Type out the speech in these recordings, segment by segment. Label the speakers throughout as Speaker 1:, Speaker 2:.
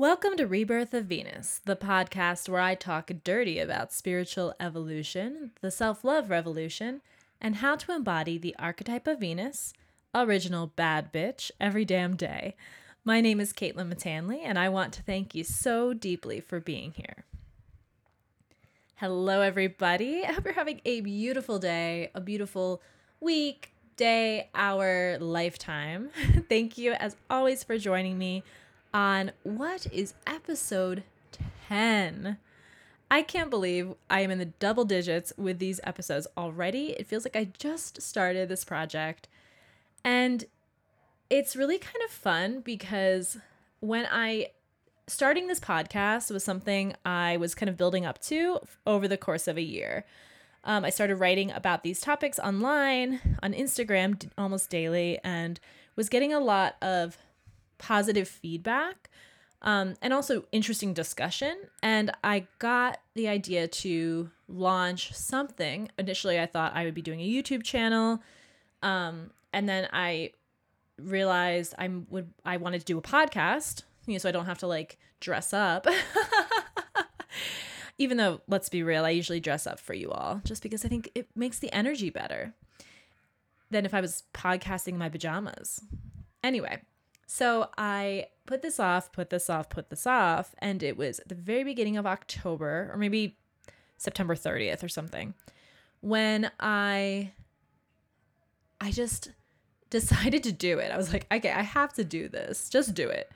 Speaker 1: Welcome to Rebirth of Venus, the podcast where I talk dirty about spiritual evolution, the self love revolution, and how to embody the archetype of Venus, original bad bitch, every damn day. My name is Caitlin Matanley, and I want to thank you so deeply for being here. Hello, everybody. I hope you're having a beautiful day, a beautiful week, day, hour, lifetime. thank you, as always, for joining me on what is episode 10. I can't believe I am in the double digits with these episodes already. It feels like I just started this project. And it's really kind of fun because when I starting this podcast was something I was kind of building up to over the course of a year. Um, I started writing about these topics online on Instagram almost daily and was getting a lot of positive feedback um, and also interesting discussion. And I got the idea to launch something. Initially, I thought I would be doing a YouTube channel, um, and then I realized I would I wanted to do a podcast, you know, so I don't have to like dress up. Even though, let's be real, I usually dress up for you all just because I think it makes the energy better than if I was podcasting in my pajamas. Anyway, so I put this off, put this off, put this off, and it was the very beginning of October, or maybe September 30th or something, when I I just decided to do it. I was like, okay, I have to do this. Just do it.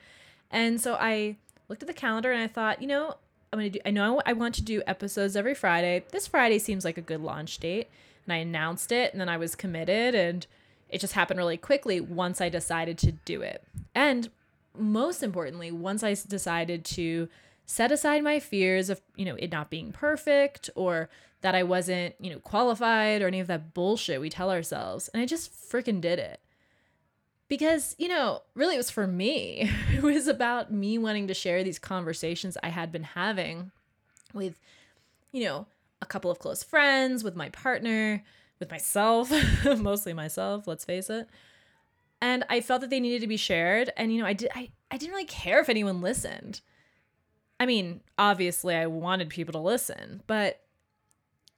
Speaker 1: And so I looked at the calendar and I thought, you know, I'm to do I know I want to do episodes every Friday. This Friday seems like a good launch date. And I announced it and then I was committed and it just happened really quickly once I decided to do it. And most importantly, once I decided to set aside my fears of, you know, it not being perfect or that I wasn't, you know, qualified or any of that bullshit we tell ourselves. And I just freaking did it. Because, you know, really it was for me. It was about me wanting to share these conversations I had been having with, you know, a couple of close friends, with my partner, with myself, mostly myself, let's face it. And I felt that they needed to be shared. And you know, I did I, I didn't really care if anyone listened. I mean, obviously I wanted people to listen, but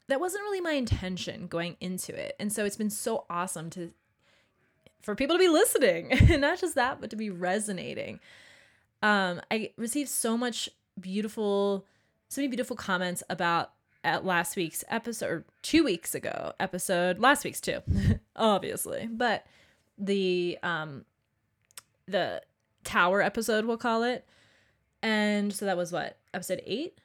Speaker 1: that wasn't really my intention going into it. And so it's been so awesome to for people to be listening. and not just that, but to be resonating. Um, I received so much beautiful, so many beautiful comments about at last week's episode, two weeks ago episode, last week's too, obviously, but the um, the tower episode we'll call it, and so that was what episode eight.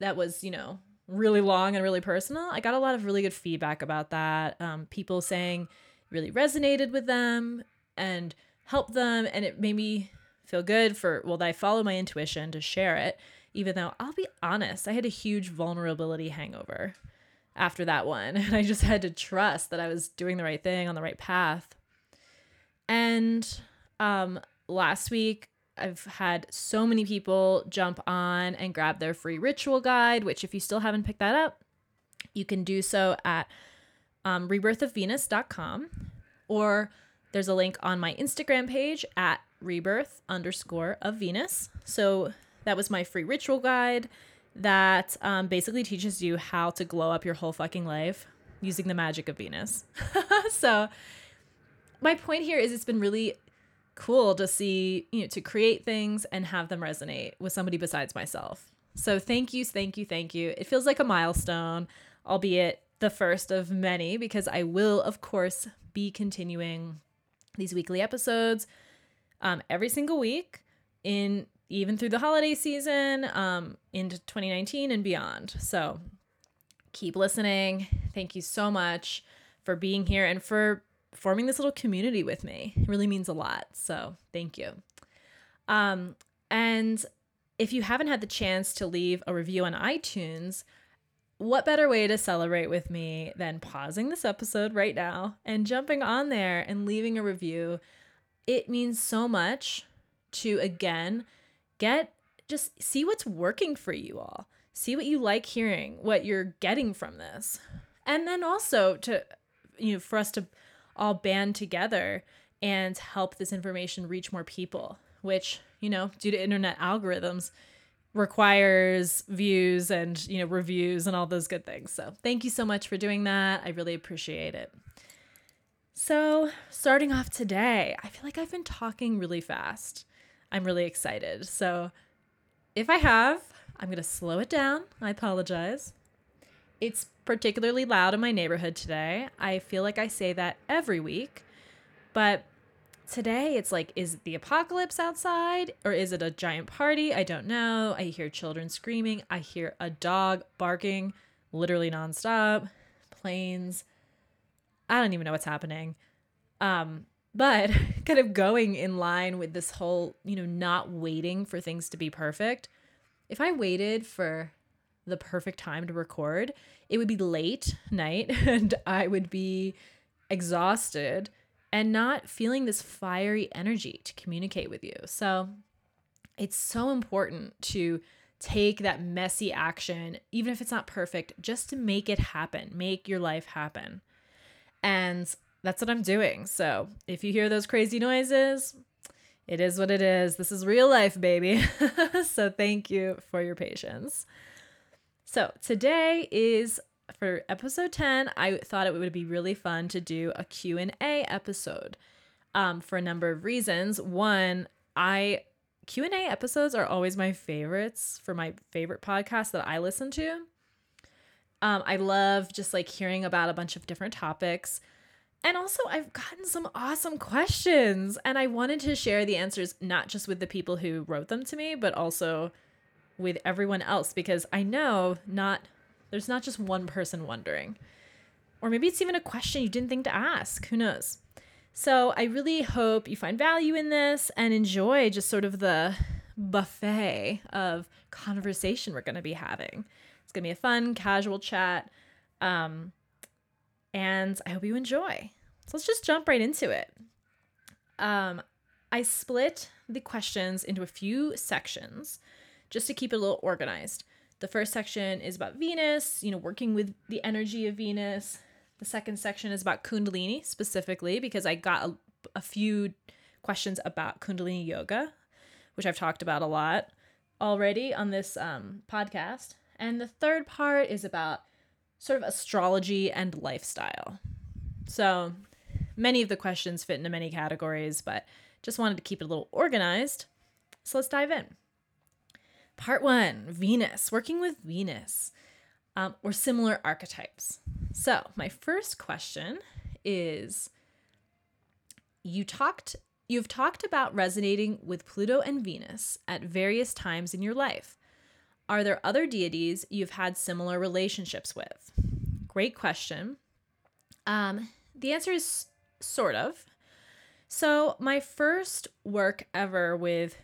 Speaker 1: That was you know really long and really personal. I got a lot of really good feedback about that. Um, people saying really resonated with them and helped them, and it made me feel good for well, I follow my intuition to share it even though I'll be honest, I had a huge vulnerability hangover after that one. And I just had to trust that I was doing the right thing on the right path. And um, last week, I've had so many people jump on and grab their free ritual guide, which, if you still haven't picked that up, you can do so at um, rebirthofvenus.com or there's a link on my Instagram page at rebirth underscore of Venus. So that was my free ritual guide that um, basically teaches you how to glow up your whole fucking life using the magic of Venus. so, my point here is it's been really cool to see, you know, to create things and have them resonate with somebody besides myself. So, thank you, thank you, thank you. It feels like a milestone, albeit the first of many, because I will, of course, be continuing these weekly episodes um, every single week in even through the holiday season um, into 2019 and beyond. So keep listening. Thank you so much for being here and for forming this little community with me. It really means a lot. So thank you. Um, and if you haven't had the chance to leave a review on iTunes, what better way to celebrate with me than pausing this episode right now and jumping on there and leaving a review? It means so much to, again, get just see what's working for you all. See what you like hearing, what you're getting from this. And then also to you know, for us to all band together and help this information reach more people, which, you know, due to internet algorithms, requires views and, you know, reviews and all those good things. So thank you so much for doing that. I really appreciate it. So, starting off today, I feel like I've been talking really fast. I'm really excited. So, if I have, I'm going to slow it down. I apologize. It's particularly loud in my neighborhood today. I feel like I say that every week, but today it's like, is it the apocalypse outside or is it a giant party? I don't know. I hear children screaming. I hear a dog barking literally nonstop, planes. I don't even know what's happening. Um, but kind of going in line with this whole, you know, not waiting for things to be perfect. If I waited for the perfect time to record, it would be late night and I would be exhausted and not feeling this fiery energy to communicate with you. So it's so important to take that messy action, even if it's not perfect, just to make it happen, make your life happen. And that's what I'm doing. So if you hear those crazy noises, it is what it is. This is real life, baby. so thank you for your patience. So today is for episode 10, I thought it would be really fun to do a Q&A episode. Um, for a number of reasons. One, I Q&A episodes are always my favorites for my favorite podcast that I listen to. Um, I love just like hearing about a bunch of different topics. And also, I've gotten some awesome questions, and I wanted to share the answers not just with the people who wrote them to me, but also with everyone else because I know not there's not just one person wondering. Or maybe it's even a question you didn't think to ask. Who knows? So I really hope you find value in this and enjoy just sort of the buffet of conversation we're going to be having. It's going to be a fun, casual chat. Um, and I hope you enjoy. So let's just jump right into it. Um, I split the questions into a few sections just to keep it a little organized. The first section is about Venus, you know, working with the energy of Venus. The second section is about Kundalini specifically because I got a, a few questions about Kundalini yoga, which I've talked about a lot already on this um, podcast. And the third part is about sort of astrology and lifestyle. So many of the questions fit into many categories, but just wanted to keep it a little organized. So let's dive in. Part one Venus, working with Venus um, or similar archetypes. So, my first question is you talked you've talked about resonating with Pluto and Venus at various times in your life. Are there other deities you've had similar relationships with? Great question. Um, the answer is sort of. So, my first work ever with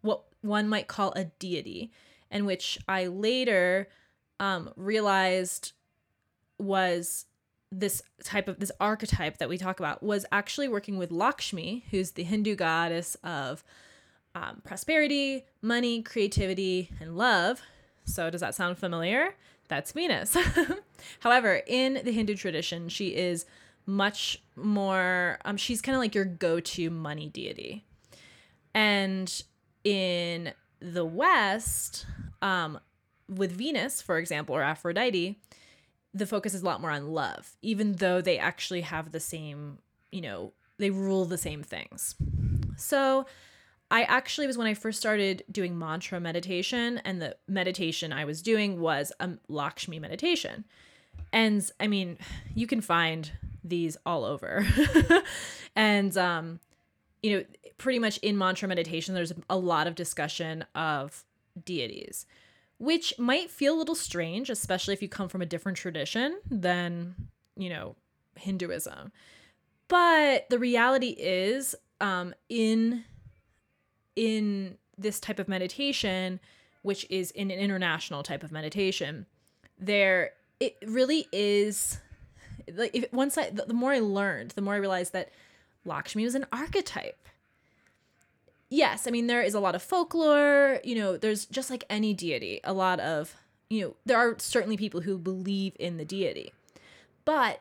Speaker 1: what one might call a deity, and which I later um, realized was this type of this archetype that we talk about was actually working with Lakshmi, who's the Hindu goddess of um, prosperity, money, creativity, and love. So, does that sound familiar? That's Venus. However, in the Hindu tradition, she is much more, um, she's kind of like your go to money deity. And in the West, um, with Venus, for example, or Aphrodite, the focus is a lot more on love, even though they actually have the same, you know, they rule the same things. So, I actually was when I first started doing mantra meditation, and the meditation I was doing was a Lakshmi meditation. And I mean, you can find these all over. and um, you know, pretty much in mantra meditation, there's a lot of discussion of deities, which might feel a little strange, especially if you come from a different tradition than, you know, Hinduism. But the reality is, um, in in this type of meditation, which is in an international type of meditation, there it really is like if once I the, more I learned, the more I realized that Lakshmi was an archetype. Yes, I mean, there is a lot of folklore, you know, there's just like any deity, a lot of, you know, there are certainly people who believe in the deity. But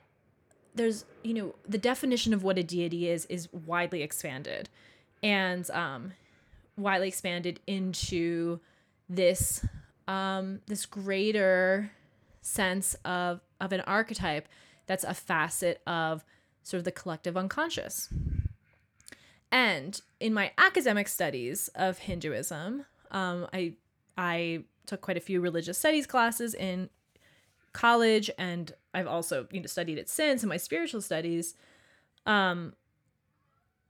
Speaker 1: there's, you know, the definition of what a deity is is widely expanded. And um widely expanded into this um, this greater sense of of an archetype that's a facet of sort of the collective unconscious. And in my academic studies of Hinduism, um, I I took quite a few religious studies classes in college, and I've also you know studied it since in my spiritual studies. Um,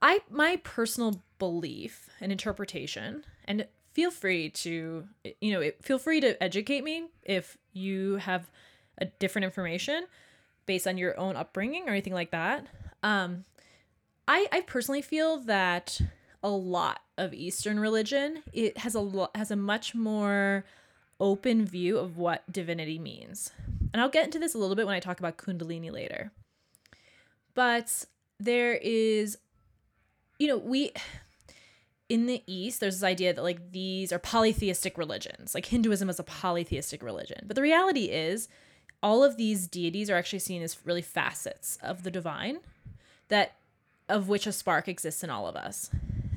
Speaker 1: I my personal belief and interpretation, and feel free to you know feel free to educate me if you have a different information based on your own upbringing or anything like that. Um, I I personally feel that a lot of Eastern religion it has a lot has a much more open view of what divinity means, and I'll get into this a little bit when I talk about Kundalini later. But there is, you know, we in the East, there's this idea that like these are polytheistic religions, like Hinduism is a polytheistic religion. But the reality is, all of these deities are actually seen as really facets of the divine that of which a spark exists in all of us.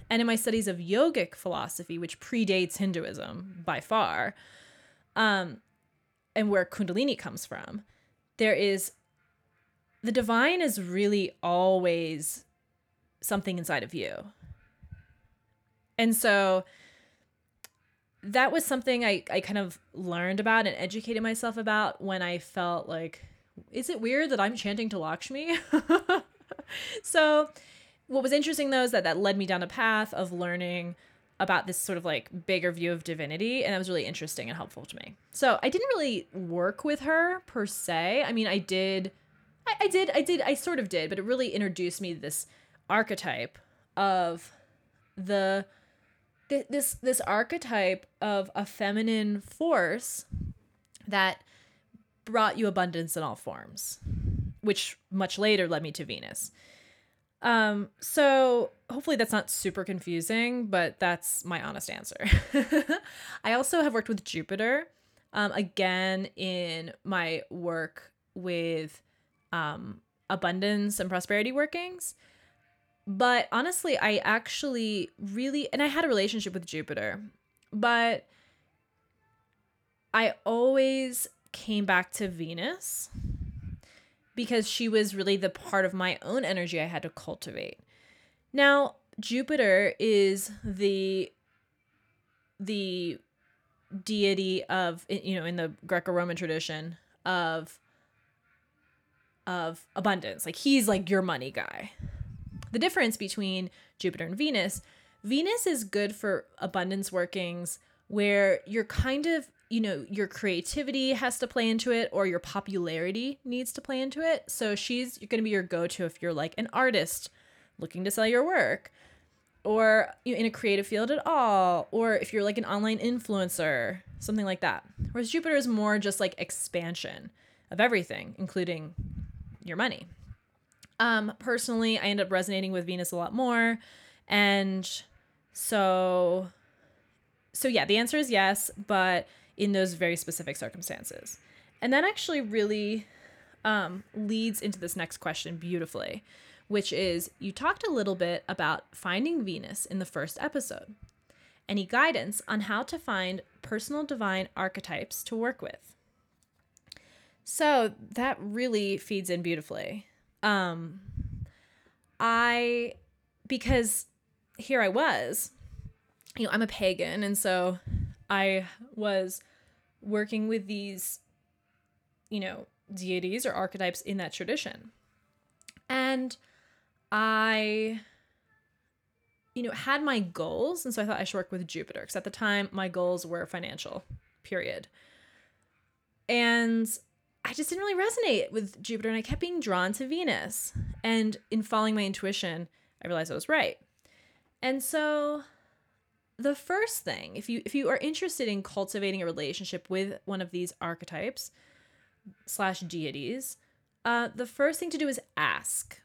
Speaker 1: And in my studies of yogic philosophy, which predates Hinduism by far, um, and where Kundalini comes from, there is the divine is really always something inside of you. And so that was something I, I kind of learned about and educated myself about when I felt like, is it weird that I'm chanting to Lakshmi? so what was interesting though is that that led me down a path of learning about this sort of like bigger view of divinity and that was really interesting and helpful to me so i didn't really work with her per se i mean i did I, I did i did i sort of did but it really introduced me to this archetype of the th- this this archetype of a feminine force that brought you abundance in all forms which much later led me to venus um, so hopefully that's not super confusing, but that's my honest answer. I also have worked with Jupiter, um, again in my work with um, abundance and prosperity workings. But honestly, I actually really, and I had a relationship with Jupiter, but I always came back to Venus because she was really the part of my own energy I had to cultivate. Now, Jupiter is the the deity of you know in the Greco-Roman tradition of of abundance. Like he's like your money guy. The difference between Jupiter and Venus, Venus is good for abundance workings where you're kind of you know, your creativity has to play into it or your popularity needs to play into it. So she's going to be your go to if you're like an artist looking to sell your work or you know, in a creative field at all, or if you're like an online influencer, something like that. Whereas Jupiter is more just like expansion of everything, including your money. Um, personally, I end up resonating with Venus a lot more. And so, so yeah, the answer is yes, but in those very specific circumstances. And that actually really um, leads into this next question beautifully, which is you talked a little bit about finding Venus in the first episode. Any guidance on how to find personal divine archetypes to work with? So that really feeds in beautifully. Um, I, because here I was, you know, I'm a pagan, and so I was working with these, you know, deities or archetypes in that tradition. And I, you know, had my goals. And so I thought I should work with Jupiter because at the time my goals were financial, period. And I just didn't really resonate with Jupiter and I kept being drawn to Venus. And in following my intuition, I realized I was right. And so the first thing, if you if you are interested in cultivating a relationship with one of these archetypes slash deities, uh, the first thing to do is ask.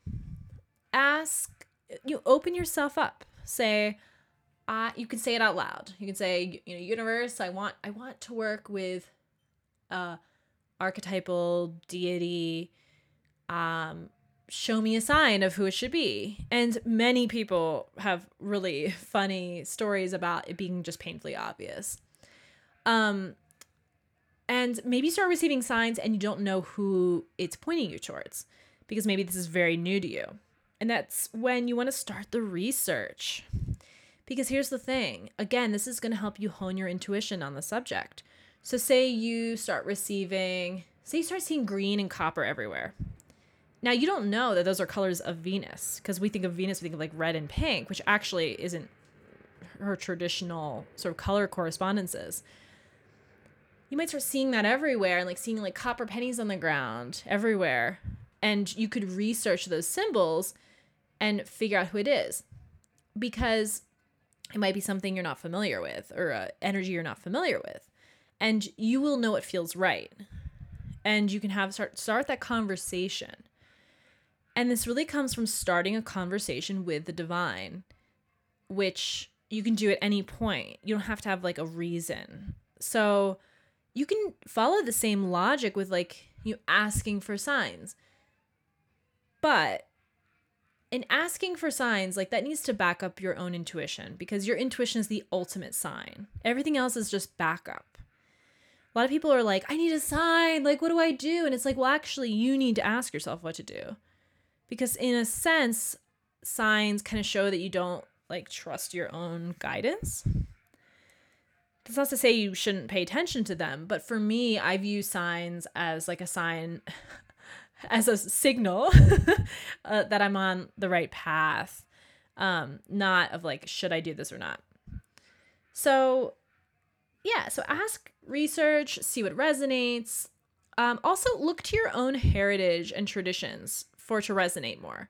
Speaker 1: Ask. You open yourself up. Say, uh, you can say it out loud. You can say, you know, universe, I want I want to work with a archetypal deity um show me a sign of who it should be. And many people have really funny stories about it being just painfully obvious. Um, and maybe start receiving signs and you don't know who it's pointing you towards because maybe this is very new to you. And that's when you want to start the research. Because here's the thing again, this is going to help you hone your intuition on the subject. So, say you start receiving, say you start seeing green and copper everywhere. Now, you don't know that those are colors of Venus because we think of Venus, we think of like red and pink, which actually isn't her traditional sort of color correspondences. You might start seeing that everywhere and like seeing like copper pennies on the ground everywhere. And you could research those symbols and figure out who it is because it might be something you're not familiar with or uh, energy you're not familiar with. And you will know it feels right. And you can have start start that conversation and this really comes from starting a conversation with the divine, which you can do at any point. You don't have to have like a reason. So you can follow the same logic with like you asking for signs. But in asking for signs, like that needs to back up your own intuition because your intuition is the ultimate sign. Everything else is just backup. A lot of people are like, I need a sign. Like, what do I do? And it's like, well, actually, you need to ask yourself what to do because in a sense signs kind of show that you don't like trust your own guidance that's not to say you shouldn't pay attention to them but for me i view signs as like a sign as a signal uh, that i'm on the right path um not of like should i do this or not so yeah so ask research see what resonates um, also look to your own heritage and traditions for it to resonate more.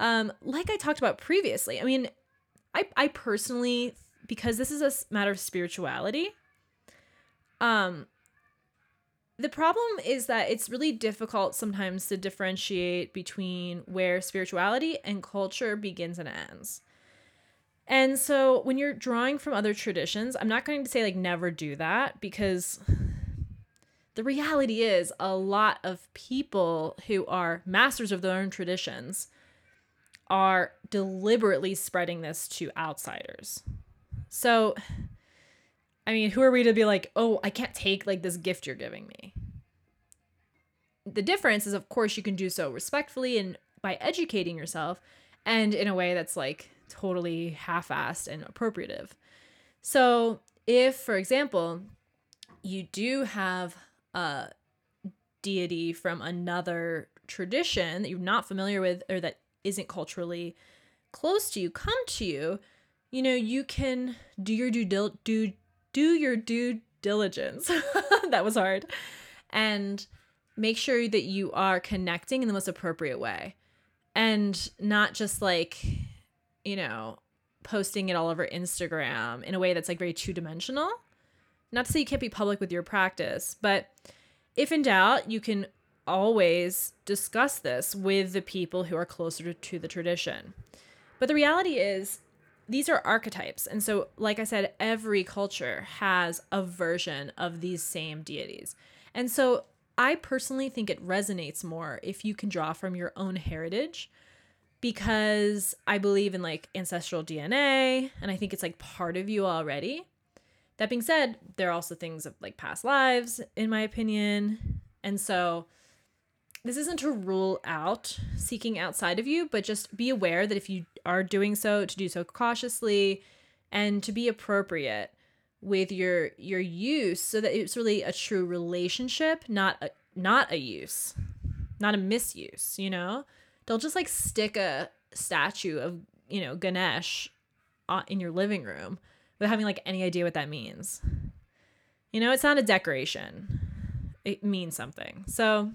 Speaker 1: Um, like I talked about previously, I mean, I, I personally, because this is a matter of spirituality, um, the problem is that it's really difficult sometimes to differentiate between where spirituality and culture begins and ends. And so when you're drawing from other traditions, I'm not going to say like never do that because the reality is a lot of people who are masters of their own traditions are deliberately spreading this to outsiders. So, I mean, who are we to be like, oh, I can't take like this gift you're giving me? The difference is, of course, you can do so respectfully and by educating yourself and in a way that's like totally half assed and appropriative. So, if, for example, you do have a deity from another tradition that you're not familiar with or that isn't culturally close to you come to you, you know, you can do your due dil- do do your due diligence. that was hard. And make sure that you are connecting in the most appropriate way. And not just like, you know, posting it all over Instagram in a way that's like very two-dimensional not to say you can't be public with your practice, but if in doubt, you can always discuss this with the people who are closer to the tradition. But the reality is, these are archetypes. And so, like I said, every culture has a version of these same deities. And so, I personally think it resonates more if you can draw from your own heritage because I believe in like ancestral DNA and I think it's like part of you already. That being said, there are also things of like past lives, in my opinion. And so this isn't to rule out seeking outside of you, but just be aware that if you are doing so, to do so cautiously and to be appropriate with your your use so that it's really a true relationship, not a not a use, not a misuse, you know? Don't just like stick a statue of, you know, Ganesh in your living room without having like any idea what that means. You know, it's not a decoration. It means something. So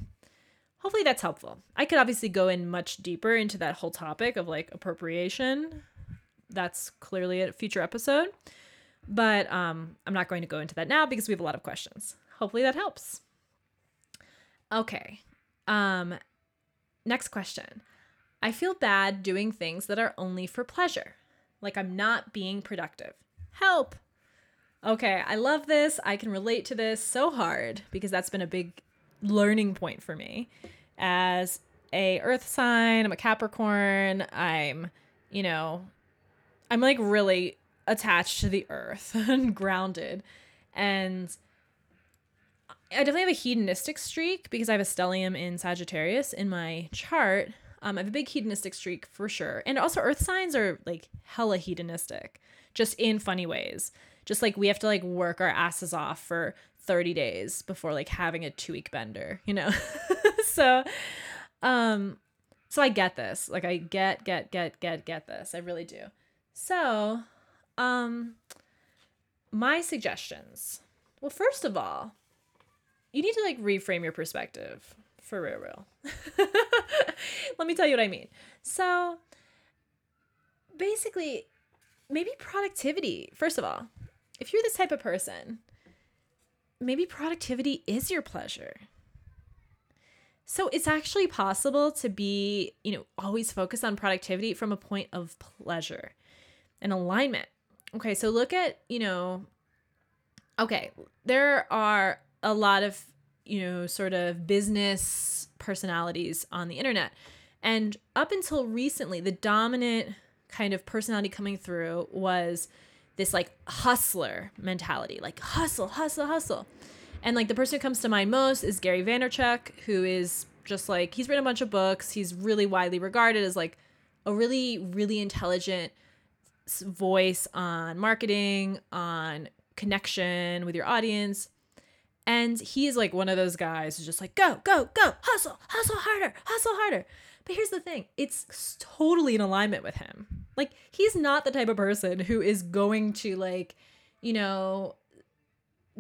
Speaker 1: hopefully that's helpful. I could obviously go in much deeper into that whole topic of like appropriation. That's clearly a future episode. But um, I'm not going to go into that now because we have a lot of questions. Hopefully that helps. Okay. Um, next question. I feel bad doing things that are only for pleasure. Like I'm not being productive. Help. Okay, I love this. I can relate to this so hard because that's been a big learning point for me as a earth sign, I'm a Capricorn, I'm, you know, I'm like really attached to the earth and grounded. And I definitely have a hedonistic streak because I have a stellium in Sagittarius in my chart. Um, I have a big hedonistic streak for sure. And also, earth signs are like hella hedonistic, just in funny ways. Just like we have to like work our asses off for 30 days before like having a two week bender, you know? so, um, so I get this. Like, I get, get, get, get, get this. I really do. So, um, my suggestions. Well, first of all, you need to like reframe your perspective for real, real. Let me tell you what I mean. So, basically, maybe productivity. First of all, if you're this type of person, maybe productivity is your pleasure. So it's actually possible to be, you know, always focused on productivity from a point of pleasure and alignment. Okay, so look at, you know, okay, there are a lot of, you know, sort of business personalities on the internet. And up until recently, the dominant kind of personality coming through was this like hustler mentality, like hustle, hustle, hustle. And like the person who comes to mind most is Gary Vaynerchuk, who is just like he's written a bunch of books. He's really widely regarded as like a really, really intelligent voice on marketing, on connection with your audience. And he is like one of those guys who's just like, go, go, go, hustle, hustle harder, hustle harder. But here's the thing it's totally in alignment with him. Like, he's not the type of person who is going to, like, you know,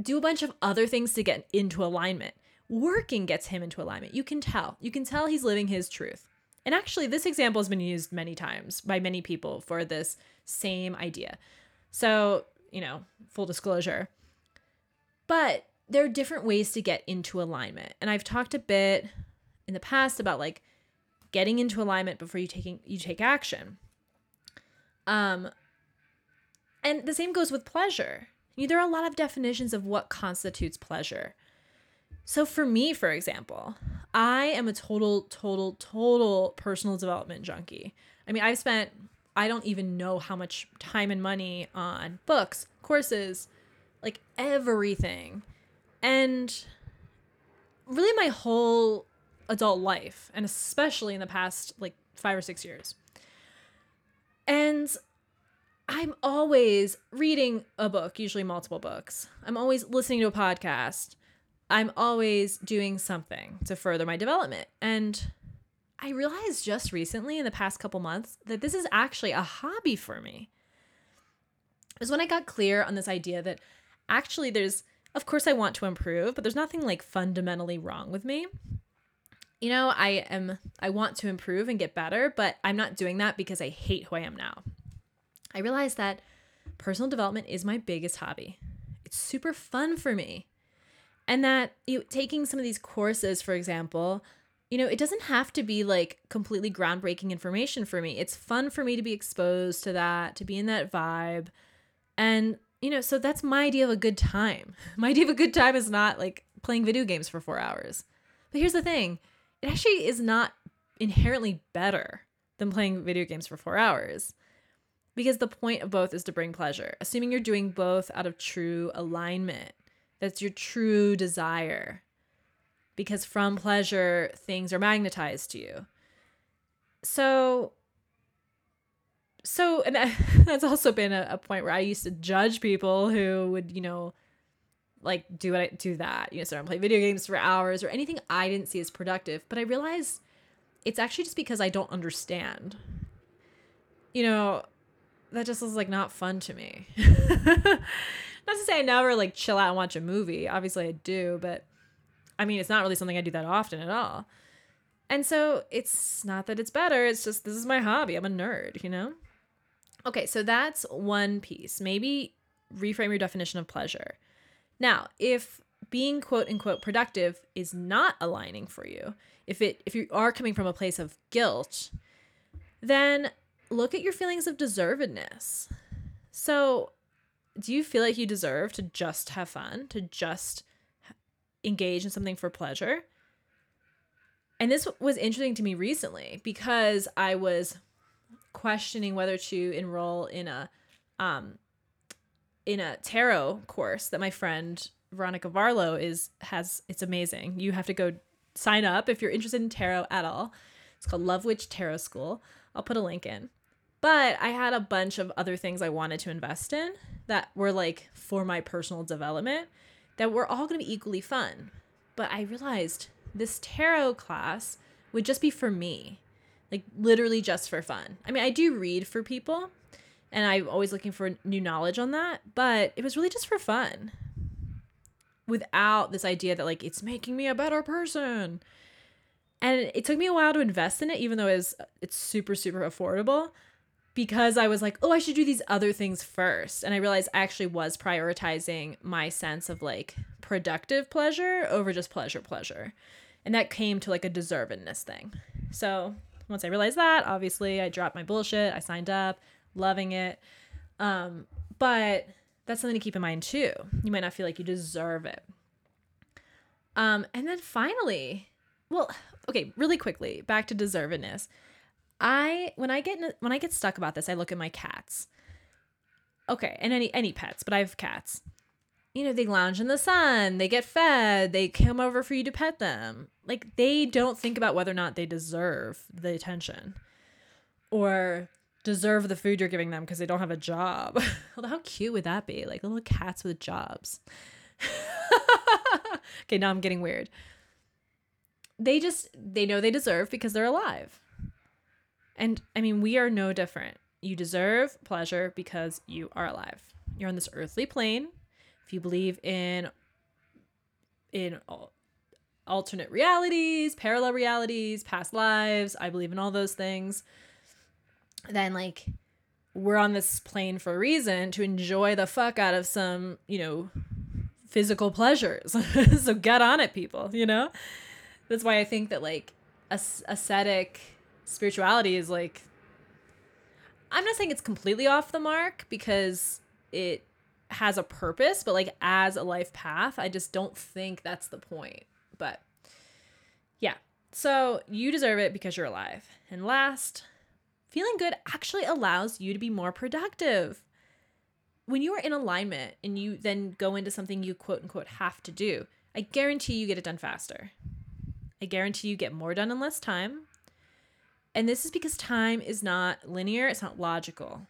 Speaker 1: do a bunch of other things to get into alignment. Working gets him into alignment. You can tell. You can tell he's living his truth. And actually, this example has been used many times by many people for this same idea. So, you know, full disclosure. But there are different ways to get into alignment. And I've talked a bit in the past about like getting into alignment before you taking you take action. Um and the same goes with pleasure. You know, There are a lot of definitions of what constitutes pleasure. So for me, for example, I am a total total total personal development junkie. I mean, I've spent I don't even know how much time and money on books, courses, like everything. And really my whole adult life and especially in the past like 5 or 6 years. And I'm always reading a book, usually multiple books. I'm always listening to a podcast. I'm always doing something to further my development. And I realized just recently in the past couple months that this is actually a hobby for me. Is when I got clear on this idea that actually there's of course I want to improve, but there's nothing like fundamentally wrong with me. You know, I am I want to improve and get better, but I'm not doing that because I hate who I am now. I realize that personal development is my biggest hobby. It's super fun for me. And that you taking some of these courses, for example, you know, it doesn't have to be like completely groundbreaking information for me. It's fun for me to be exposed to that, to be in that vibe. And, you know, so that's my idea of a good time. My idea of a good time is not like playing video games for four hours. But here's the thing it actually is not inherently better than playing video games for four hours because the point of both is to bring pleasure. Assuming you're doing both out of true alignment, that's your true desire because from pleasure, things are magnetized to you. So, so, and that's also been a, a point where I used to judge people who would, you know, like do what I do that, you know, start and play video games for hours or anything I didn't see as productive. But I realized it's actually just because I don't understand. You know, that just was like not fun to me. not to say I never like chill out and watch a movie. Obviously I do, but I mean, it's not really something I do that often at all. And so it's not that it's better, it's just this is my hobby. I'm a nerd, you know? Okay, so that's one piece. Maybe reframe your definition of pleasure. Now, if being quote unquote productive is not aligning for you, if it if you are coming from a place of guilt, then look at your feelings of deservedness. So, do you feel like you deserve to just have fun, to just engage in something for pleasure? and this was interesting to me recently because I was questioning whether to enroll in a um in a tarot course that my friend Veronica Varlow is has it's amazing. You have to go sign up if you're interested in tarot at all. It's called Love Witch Tarot School. I'll put a link in. But I had a bunch of other things I wanted to invest in that were like for my personal development that were all going to be equally fun. But I realized this tarot class would just be for me, like literally just for fun. I mean, I do read for people and I'm always looking for new knowledge on that, but it was really just for fun without this idea that like it's making me a better person. And it took me a while to invest in it, even though it's it's super super affordable, because I was like, oh, I should do these other things first, and I realized I actually was prioritizing my sense of like productive pleasure over just pleasure pleasure, and that came to like a deservedness thing. So once I realized that, obviously I dropped my bullshit. I signed up, loving it. Um, but that's something to keep in mind too. You might not feel like you deserve it. Um, and then finally, well, okay, really quickly, back to deservedness. I when I get when I get stuck about this, I look at my cats. Okay, and any any pets, but I have cats. You know, they lounge in the sun, they get fed, they come over for you to pet them. Like they don't think about whether or not they deserve the attention. Or deserve the food you're giving them because they don't have a job. How cute would that be? Like little cats with jobs. okay, now I'm getting weird. They just, they know they deserve because they're alive. And I mean, we are no different. You deserve pleasure because you are alive. You're on this earthly plane. If you believe in in alternate realities, parallel realities, past lives, I believe in all those things then like we're on this plane for a reason to enjoy the fuck out of some, you know, physical pleasures. so get on it, people, you know? That's why I think that like ascetic spirituality is like I'm not saying it's completely off the mark because it has a purpose, but like as a life path, I just don't think that's the point. But yeah. So you deserve it because you're alive. And last, feeling good actually allows you to be more productive. When you are in alignment and you then go into something you quote unquote have to do, I guarantee you get it done faster. I guarantee you get more done in less time. And this is because time is not linear, it's not logical.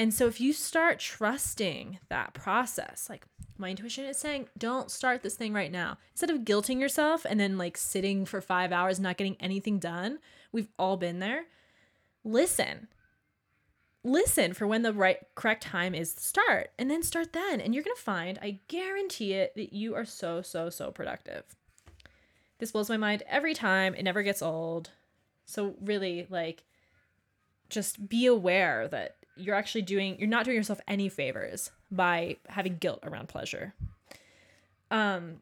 Speaker 1: And so if you start trusting that process, like my intuition is saying, don't start this thing right now. Instead of guilting yourself and then like sitting for five hours not getting anything done, we've all been there. Listen. Listen for when the right correct time is to start and then start then and you're to find i guarantee it that you are so so so productive. This blows my mind every time it never gets old. So really like just be aware that you're actually doing you're not doing yourself any favors by having guilt around pleasure um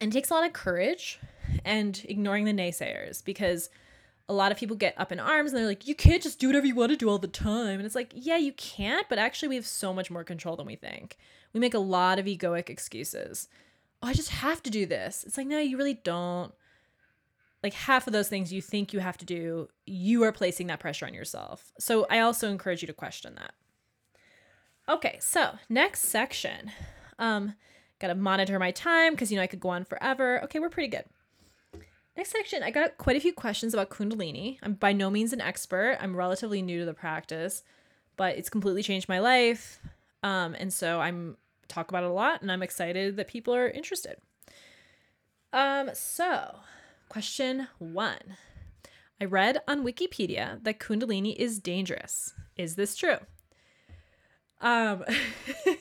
Speaker 1: and it takes a lot of courage and ignoring the naysayers because a lot of people get up in arms and they're like, you can't just do whatever you want to do all the time. And it's like, yeah, you can't, but actually, we have so much more control than we think. We make a lot of egoic excuses. Oh, I just have to do this. It's like, no, you really don't. Like half of those things you think you have to do, you are placing that pressure on yourself. So I also encourage you to question that. Okay, so next section. Um, gotta monitor my time because you know I could go on forever. Okay, we're pretty good. Next section, I got quite a few questions about Kundalini. I'm by no means an expert. I'm relatively new to the practice, but it's completely changed my life. Um, and so I'm talk about it a lot, and I'm excited that people are interested. Um, so question one. I read on Wikipedia that Kundalini is dangerous. Is this true? Um,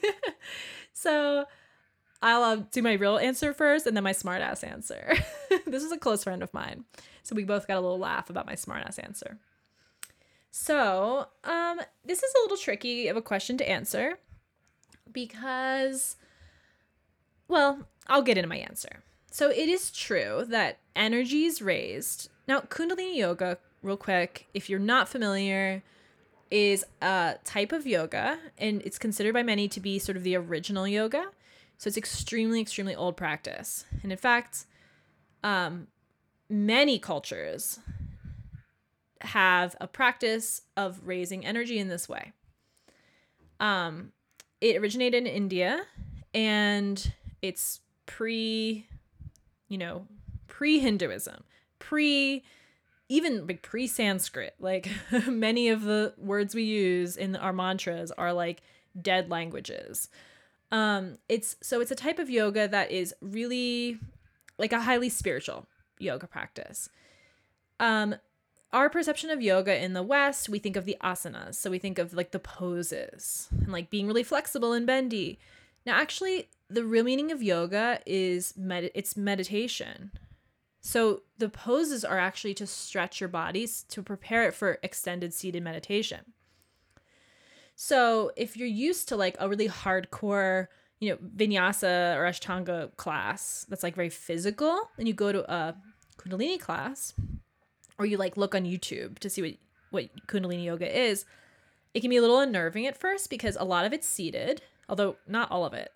Speaker 1: so I'll uh, do my real answer first and then my smartass answer. this is a close friend of mine. So we both got a little laugh about my smartass answer. So, um, this is a little tricky of a question to answer because, well, I'll get into my answer. So, it is true that energy is raised. Now, Kundalini Yoga, real quick, if you're not familiar, is a type of yoga and it's considered by many to be sort of the original yoga. So it's extremely, extremely old practice. And in fact, um, many cultures have a practice of raising energy in this way. Um, it originated in India and it's pre, you know, pre Hinduism, pre even like pre Sanskrit. Like many of the words we use in our mantras are like dead languages. Um, it's so it's a type of yoga that is really like a highly spiritual yoga practice. Um, our perception of yoga in the West, we think of the asanas. So we think of like the poses and like being really flexible and bendy. Now, actually, the real meaning of yoga is med- it's meditation. So the poses are actually to stretch your bodies to prepare it for extended seated meditation. So if you're used to like a really hardcore, you know, vinyasa or ashtanga class that's like very physical, and you go to a kundalini class, or you like look on YouTube to see what what kundalini yoga is, it can be a little unnerving at first because a lot of it's seated, although not all of it.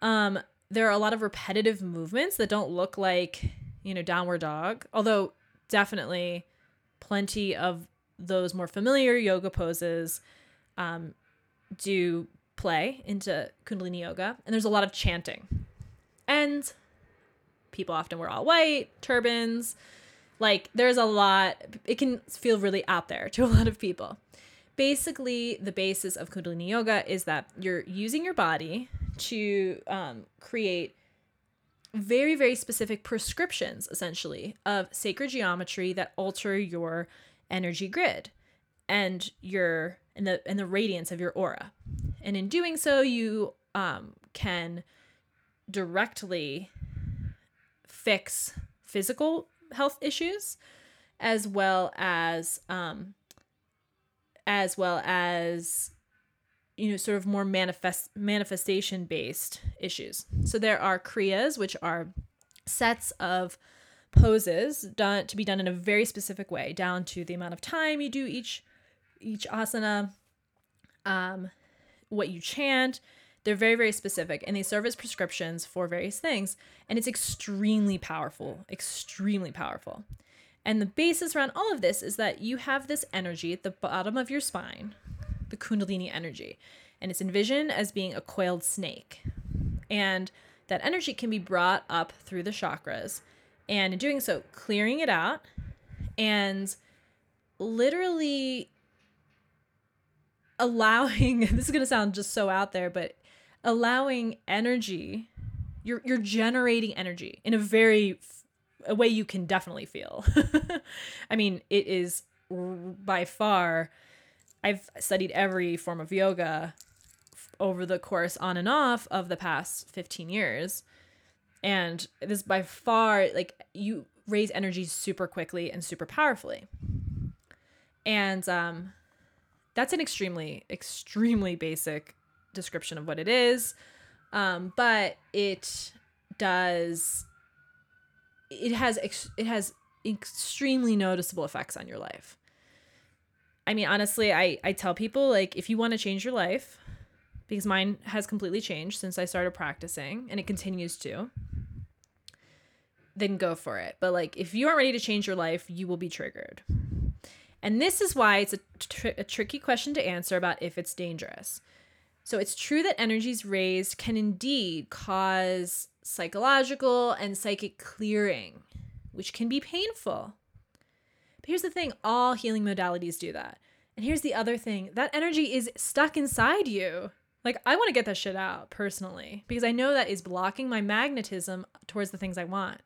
Speaker 1: Um, there are a lot of repetitive movements that don't look like, you know, downward dog, although definitely plenty of those more familiar yoga poses um, do play into Kundalini yoga, and there's a lot of chanting. And people often wear all white, turbans. Like, there's a lot, it can feel really out there to a lot of people. Basically, the basis of Kundalini yoga is that you're using your body to um, create very, very specific prescriptions, essentially, of sacred geometry that alter your energy grid and your and the and the radiance of your aura. And in doing so, you um, can directly fix physical health issues as well as um, as well as you know sort of more manifest manifestation based issues so there are kriyas which are sets of poses done to be done in a very specific way down to the amount of time you do each each asana, um, what you chant. They're very, very specific and they serve as prescriptions for various things. And it's extremely powerful, extremely powerful. And the basis around all of this is that you have this energy at the bottom of your spine, the Kundalini energy, and it's envisioned as being a coiled snake. And that energy can be brought up through the chakras. And in doing so, clearing it out and literally allowing this is going to sound just so out there but allowing energy you're you're generating energy in a very a way you can definitely feel i mean it is by far i've studied every form of yoga over the course on and off of the past 15 years. And it is by far like you raise energy super quickly and super powerfully. And um that's an extremely extremely basic description of what it is. Um, but it does it has ex- it has extremely noticeable effects on your life i mean honestly i i tell people like if you want to change your life because mine has completely changed since i started practicing and it continues to then go for it but like if you aren't ready to change your life you will be triggered and this is why it's a, tr- a tricky question to answer about if it's dangerous. So it's true that energies raised can indeed cause psychological and psychic clearing, which can be painful. But here's the thing all healing modalities do that. And here's the other thing that energy is stuck inside you. Like, I want to get that shit out personally because I know that is blocking my magnetism towards the things I want.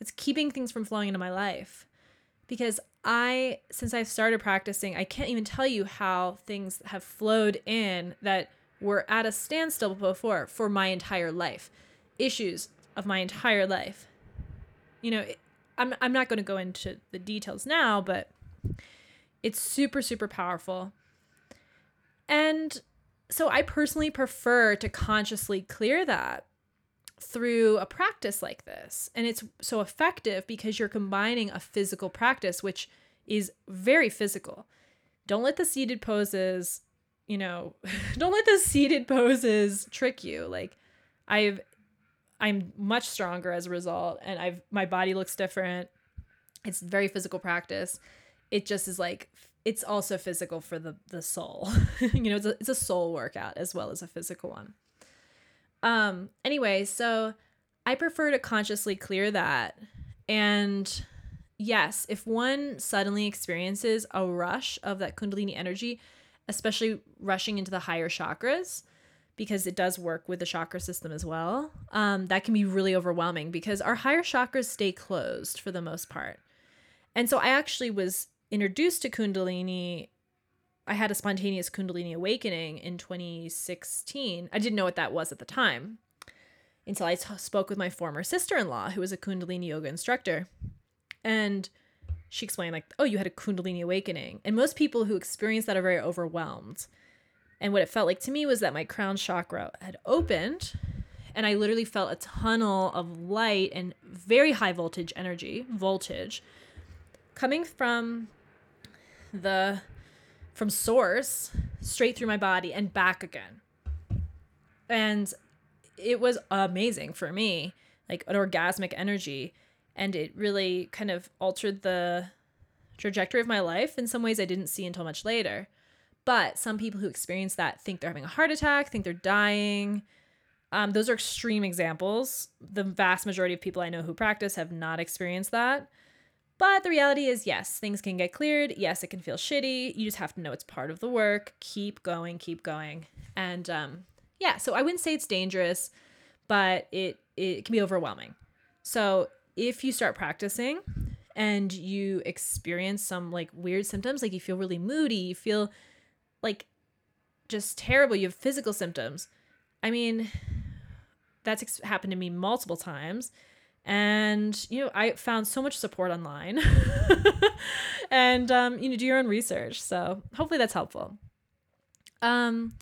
Speaker 1: It's keeping things from flowing into my life because I, since I've started practicing, I can't even tell you how things have flowed in that were at a standstill before for my entire life, issues of my entire life. You know, I'm, I'm not going to go into the details now, but it's super, super powerful. And so I personally prefer to consciously clear that through a practice like this. And it's so effective because you're combining a physical practice, which is very physical. Don't let the seated poses, you know, don't let the seated poses trick you. Like, I've I'm much stronger as a result and I've my body looks different. It's very physical practice. It just is like it's also physical for the the soul. you know, it's a, it's a soul workout as well as a physical one. Um anyway, so I prefer to consciously clear that and yes, if one suddenly experiences a rush of that kundalini energy, especially rushing into the higher chakras, because it does work with the chakra system as well, um, that can be really overwhelming because our higher chakras stay closed for the most part. And so I actually was introduced to Kundalini. I had a spontaneous Kundalini awakening in 2016. I didn't know what that was at the time until I t- spoke with my former sister in law, who was a Kundalini yoga instructor. And she explained, like, oh, you had a Kundalini awakening. And most people who experience that are very overwhelmed. And what it felt like to me was that my crown chakra had opened and I literally felt a tunnel of light and very high voltage energy, voltage, coming from the from source straight through my body and back again. And it was amazing for me, like an orgasmic energy and it really kind of altered the trajectory of my life in some ways I didn't see until much later. But some people who experience that think they're having a heart attack, think they're dying. Um, those are extreme examples. The vast majority of people I know who practice have not experienced that. But the reality is, yes, things can get cleared. Yes, it can feel shitty. You just have to know it's part of the work. Keep going, keep going. And um, yeah, so I wouldn't say it's dangerous, but it it can be overwhelming. So if you start practicing and you experience some like weird symptoms, like you feel really moody, you feel like just terrible, you have physical symptoms. I mean, that's ex- happened to me multiple times. And, you know, I found so much support online. and, um, you know, do your own research. So hopefully that's helpful. Um,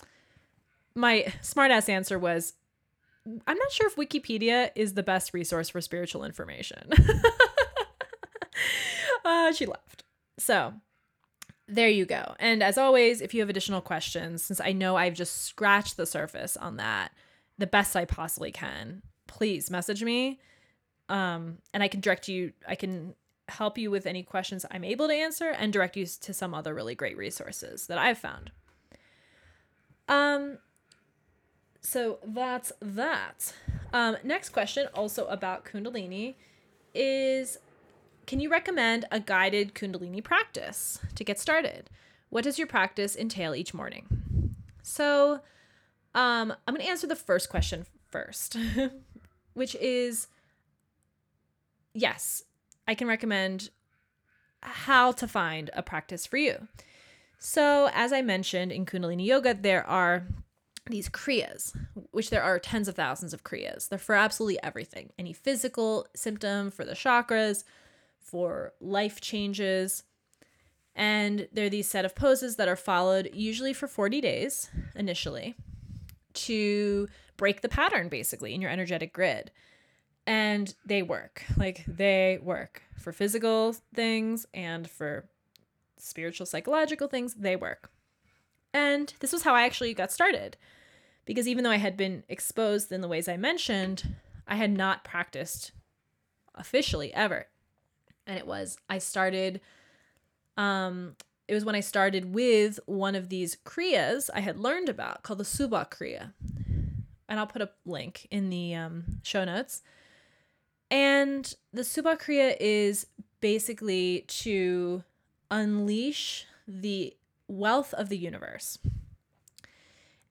Speaker 1: my smartass answer was I'm not sure if Wikipedia is the best resource for spiritual information. uh, she left. So there you go. And as always, if you have additional questions, since I know I've just scratched the surface on that the best I possibly can, please message me. Um, and I can direct you, I can help you with any questions I'm able to answer and direct you to some other really great resources that I've found. Um, so that's that. Um, next question, also about Kundalini, is can you recommend a guided Kundalini practice to get started? What does your practice entail each morning? So um, I'm going to answer the first question first, which is yes, I can recommend how to find a practice for you. So, as I mentioned in Kundalini Yoga, there are these kriyas, which there are tens of thousands of kriyas. They're for absolutely everything any physical symptom, for the chakras, for life changes. And there are these set of poses that are followed usually for 40 days initially to break the pattern basically in your energetic grid. And they work. Like they work for physical things and for spiritual, psychological things, they work. And this was how I actually got started because even though I had been exposed in the ways I mentioned, I had not practiced officially ever. And it was, I started, um, it was when I started with one of these Kriyas I had learned about called the Subagh Kriya. And I'll put a link in the um, show notes. And the Subagh Kriya is basically to unleash the wealth of the universe.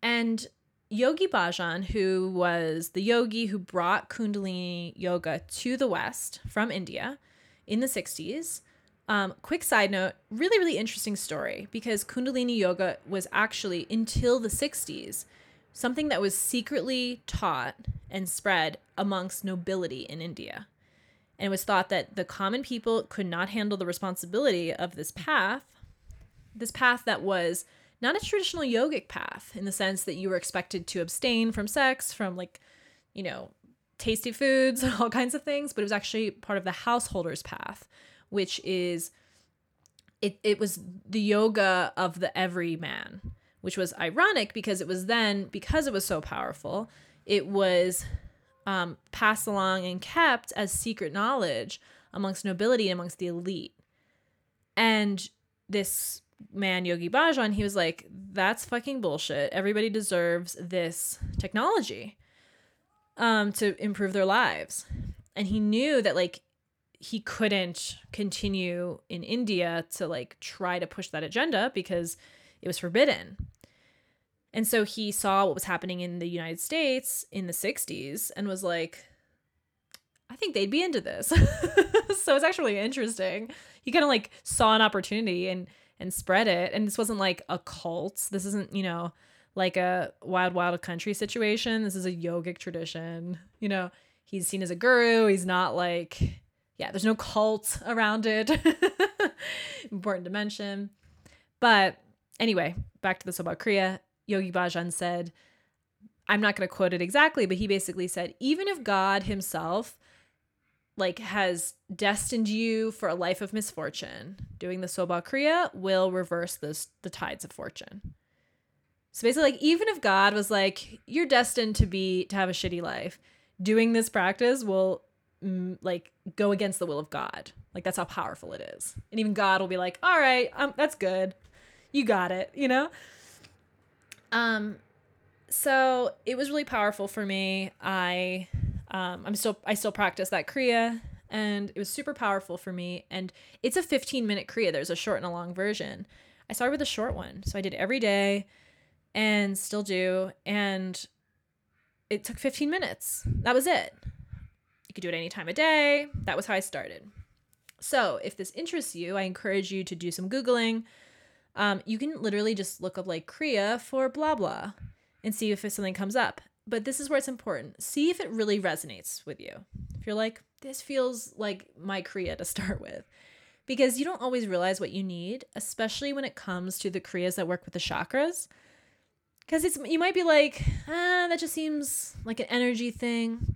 Speaker 1: And Yogi Bhajan, who was the yogi who brought Kundalini yoga to the West from India in the 60s. Um, quick side note really, really interesting story because Kundalini yoga was actually, until the 60s, something that was secretly taught and spread amongst nobility in India. And it was thought that the common people could not handle the responsibility of this path, this path that was not a traditional yogic path in the sense that you were expected to abstain from sex, from like, you know, tasty foods, all kinds of things, but it was actually part of the householder's path, which is it it was the yoga of the everyman, which was ironic because it was then because it was so powerful, it was um, passed along and kept as secret knowledge amongst nobility and amongst the elite. And this man, Yogi Bhajan, he was like, that's fucking bullshit. Everybody deserves this technology um, to improve their lives. And he knew that, like, he couldn't continue in India to like try to push that agenda because it was forbidden. And so he saw what was happening in the United States in the 60s and was like, I think they'd be into this. so it's actually interesting. He kind of like saw an opportunity and and spread it. And this wasn't like a cult. This isn't, you know, like a wild wild country situation. This is a yogic tradition. You know, he's seen as a guru. He's not like yeah, there's no cult around it. Important to mention. But anyway, back to the Subagh Kriya. Yogi Bhajan said, I'm not going to quote it exactly, but he basically said, even if God himself like has destined you for a life of misfortune, doing the Subagh Kriya will reverse this the tides of fortune. So basically, like even if God was like, you're destined to be to have a shitty life, doing this practice will mm, like go against the will of God. Like that's how powerful it is. And even God will be like, all right, um, that's good. You got it, you know? Um, so it was really powerful for me. I, um, I'm still, I still practice that Kriya and it was super powerful for me. And it's a 15 minute Kriya. There's a short and a long version. I started with a short one. So I did every day and still do. And it took 15 minutes. That was it. You could do it any time of day. That was how I started. So if this interests you, I encourage you to do some Googling um, you can literally just look up like Kriya for blah blah and see if something comes up. But this is where it's important. See if it really resonates with you. If you're like, this feels like my Kriya to start with. Because you don't always realize what you need, especially when it comes to the Kriyas that work with the chakras. Because it's you might be like, ah, that just seems like an energy thing.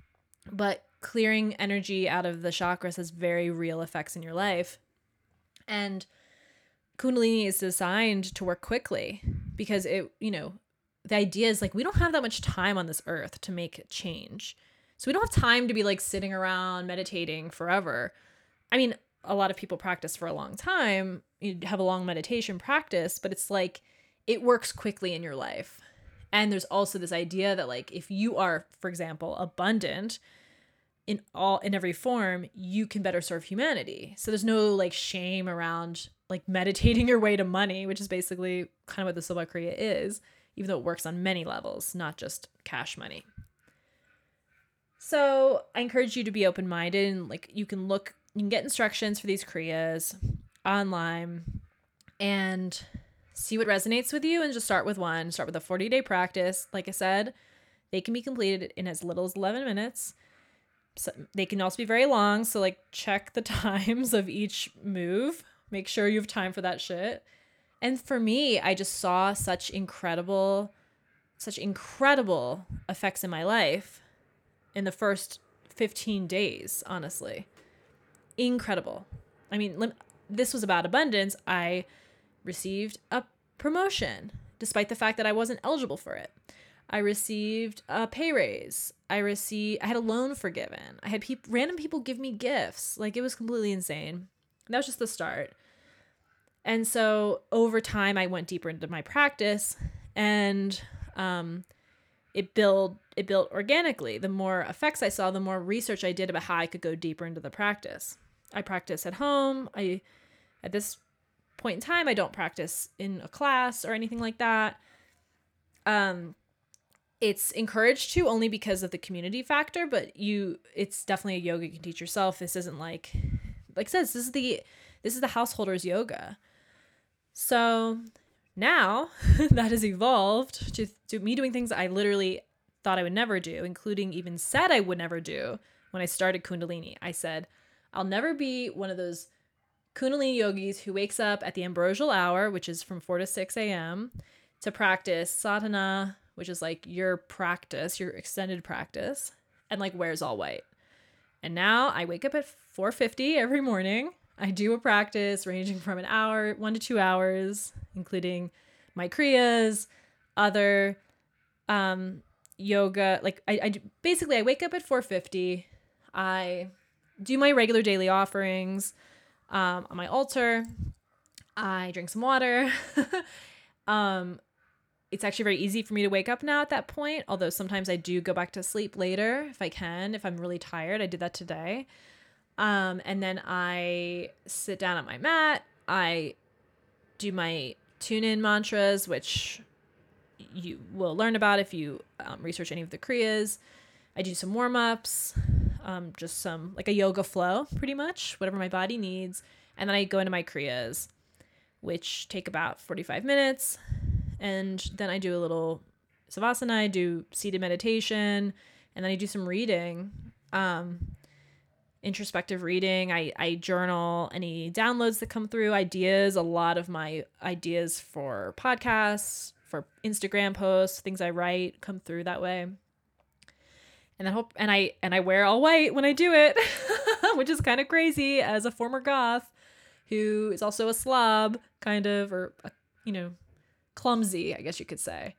Speaker 1: But clearing energy out of the chakras has very real effects in your life. And Kundalini is designed to work quickly because it, you know, the idea is like we don't have that much time on this earth to make change. So we don't have time to be like sitting around meditating forever. I mean, a lot of people practice for a long time. You have a long meditation practice, but it's like it works quickly in your life. And there's also this idea that like if you are, for example, abundant, in all in every form you can better serve humanity so there's no like shame around like meditating your way to money which is basically kind of what the Subagh Kriya is even though it works on many levels not just cash money so i encourage you to be open-minded and like you can look you can get instructions for these kriyas online and see what resonates with you and just start with one start with a 40 day practice like i said they can be completed in as little as 11 minutes so they can also be very long. So like check the times of each move. Make sure you have time for that shit. And for me, I just saw such incredible, such incredible effects in my life in the first 15 days, honestly. Incredible. I mean, this was about abundance. I received a promotion despite the fact that I wasn't eligible for it. I received a pay raise. I received I had a loan forgiven. I had people random people give me gifts. Like it was completely insane. And that was just the start. And so over time I went deeper into my practice and um it built it built organically. The more effects I saw, the more research I did about how I could go deeper into the practice. I practice at home. I at this point in time I don't practice in a class or anything like that. Um it's encouraged to only because of the community factor, but you it's definitely a yoga you can teach yourself. This isn't like like I says, this is the this is the householder's yoga. So now that has evolved to, to me doing things I literally thought I would never do, including even said I would never do when I started Kundalini. I said, I'll never be one of those Kundalini yogis who wakes up at the ambrosial hour, which is from 4 to 6 a.m., to practice sadhana, which is like your practice, your extended practice, and like wears all white. And now I wake up at 4:50 every morning. I do a practice ranging from an hour, 1 to 2 hours, including my kriyas, other um yoga. Like I, I basically I wake up at 4:50. I do my regular daily offerings um, on my altar. I drink some water. um, it's actually very easy for me to wake up now at that point, although sometimes I do go back to sleep later if I can, if I'm really tired. I did that today. Um, and then I sit down at my mat. I do my tune in mantras, which you will learn about if you um, research any of the Kriyas. I do some warm ups, um, just some like a yoga flow, pretty much, whatever my body needs. And then I go into my Kriyas, which take about 45 minutes. And then I do a little savasana, I do seated meditation, and then I do some reading. Um, introspective reading. I, I journal any downloads that come through, ideas, a lot of my ideas for podcasts, for Instagram posts, things I write come through that way. And I hope and I and I wear all white when I do it, which is kind of crazy as a former goth who is also a slob, kind of, or a, you know, clumsy, I guess you could say.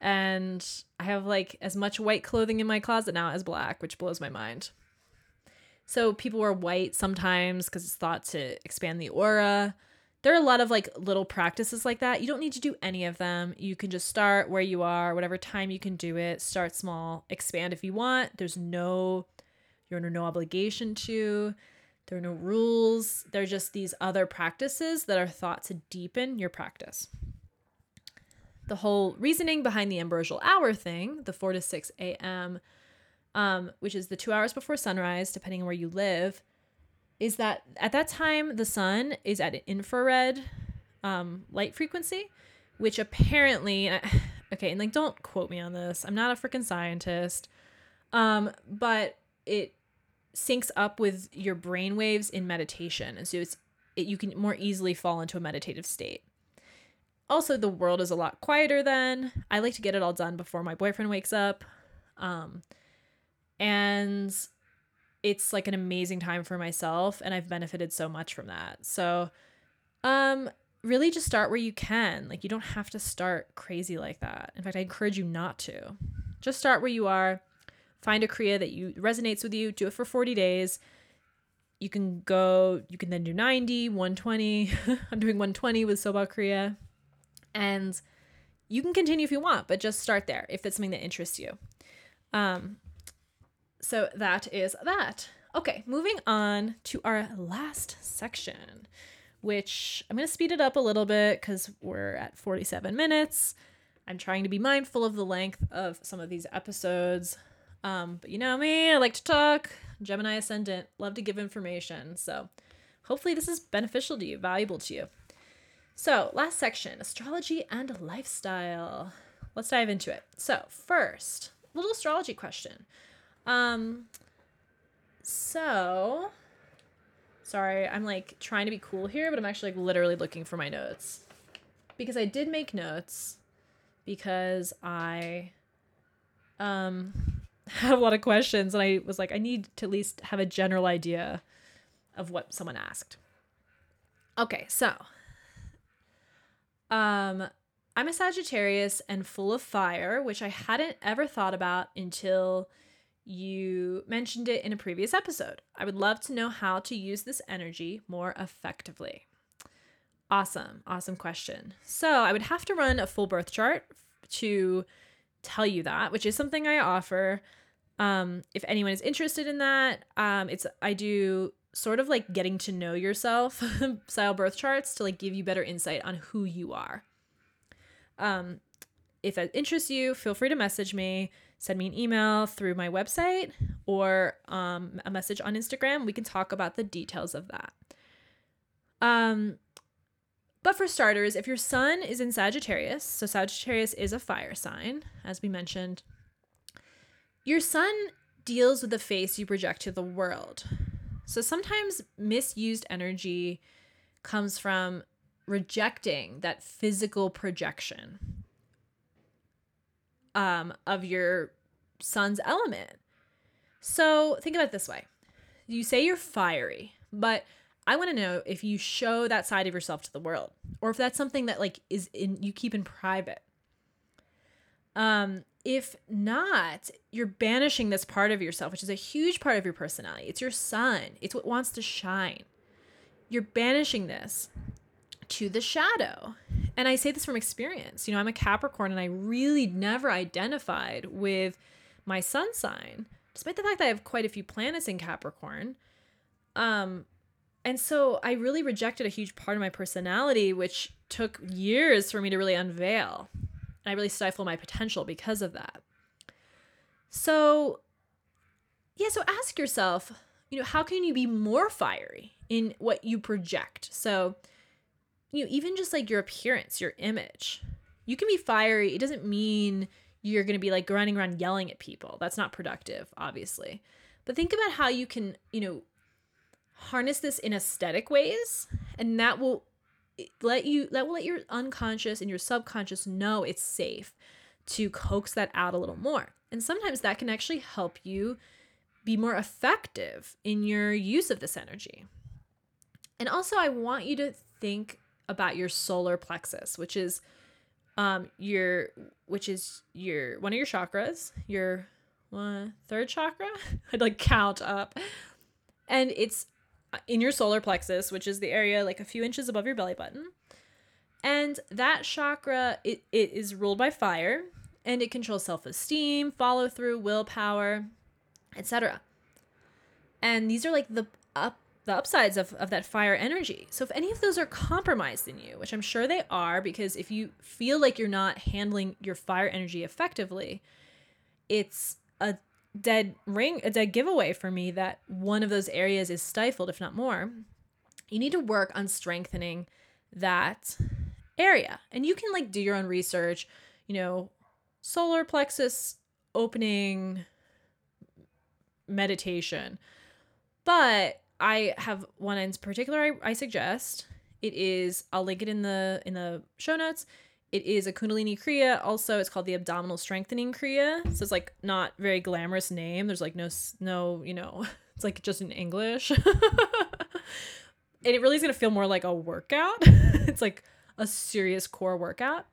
Speaker 1: And I have like as much white clothing in my closet now as black, which blows my mind. So people wear white sometimes because it's thought to expand the aura. There are a lot of like little practices like that. You don't need to do any of them. You can just start where you are, whatever time you can do it. Start small, expand if you want. There's no you're under no obligation to. There are no rules. They're just these other practices that are thought to deepen your practice. The whole reasoning behind the ambrosial hour thing, the 4 to 6 a.m., um, which is the two hours before sunrise, depending on where you live, is that at that time the sun is at an infrared um, light frequency, which apparently, okay, and like don't quote me on this. I'm not a freaking scientist, um, but it syncs up with your brain waves in meditation, and so it's it, you can more easily fall into a meditative state. Also, the world is a lot quieter then. I like to get it all done before my boyfriend wakes up. Um, and it's like an amazing time for myself and I've benefited so much from that. So um really just start where you can. Like you don't have to start crazy like that. In fact, I encourage you not to. Just start where you are. Find a kriya that you resonates with you. Do it for 40 days. You can go, you can then do 90, 120. I'm doing 120 with Subagh Kriya. And you can continue if you want, but just start there if it's something that interests you. Um, so that is that. Okay, moving on to our last section, which I'm going to speed it up a little bit because we're at 47 minutes. I'm trying to be mindful of the length of some of these episodes. Um, but you know me, I like to talk. Gemini Ascendant, love to give information. So hopefully this is beneficial to you, valuable to you. So, last section astrology and lifestyle. Let's dive into it. So, first, little astrology question. Um, so sorry, I'm like trying to be cool here, but I'm actually like literally looking for my notes because I did make notes because I um have a lot of questions and I was like I need to at least have a general idea of what someone asked. Okay, so um I'm a Sagittarius and full of fire, which I hadn't ever thought about until you mentioned it in a previous episode. I would love to know how to use this energy more effectively. Awesome, awesome question. So, I would have to run a full birth chart to tell you that, which is something I offer. Um, if anyone is interested in that, um, it's I do sort of like getting to know yourself style birth charts to like give you better insight on who you are. Um, if that interests you, feel free to message me send me an email through my website or um, a message on Instagram. We can talk about the details of that. Um, but for starters, if your sun is in Sagittarius, so Sagittarius is a fire sign, as we mentioned, your sun deals with the face you project to the world. So sometimes misused energy comes from rejecting that physical projection um, of your sun's element. So think about it this way you say you're fiery, but I want to know if you show that side of yourself to the world or if that's something that like is in you keep in private. Um if not, you're banishing this part of yourself, which is a huge part of your personality. It's your sun, it's what wants to shine. You're banishing this to the shadow. And I say this from experience. You know, I'm a Capricorn and I really never identified with my sun sign, despite the fact that I have quite a few planets in Capricorn. Um, and so I really rejected a huge part of my personality, which took years for me to really unveil. And I really stifled my potential because of that. So, yeah, so ask yourself, you know, how can you be more fiery in what you project? So, you know, even just like your appearance, your image. You can be fiery. It doesn't mean you're going to be like running around yelling at people. That's not productive, obviously. But think about how you can, you know, harness this in aesthetic ways and that will eh, let you that will let your unconscious and your subconscious know it's safe to coax that out a little more. And sometimes that can actually help you be more effective in your use of this energy. And also I want you to think about your solar plexus, which is um your which is your one of your chakras, your one third chakra. I'd like count up. And it's in your solar plexus, which is the area like a few inches above your belly button. And that chakra it, it is ruled by fire and it controls self-esteem, follow through, willpower, etc. And these are like the up the upsides of, of that fire energy. So if any of those are compromised in you, which I'm sure they are, because if you feel like you're not handling your fire energy effectively, it's a dead ring, a dead giveaway for me that one of those areas is stifled, if not more. You need to work on strengthening that area. And you can like do your own research, you know, solar plexus opening meditation. But I have one in particular I, I suggest. It is I'll link it in the in the show notes. It is a Kundalini Kriya. Also, it's called the Abdominal Strengthening Kriya. So it's like not very glamorous name. There's like no no you know it's like just in English. and it really is gonna feel more like a workout. it's like a serious core workout.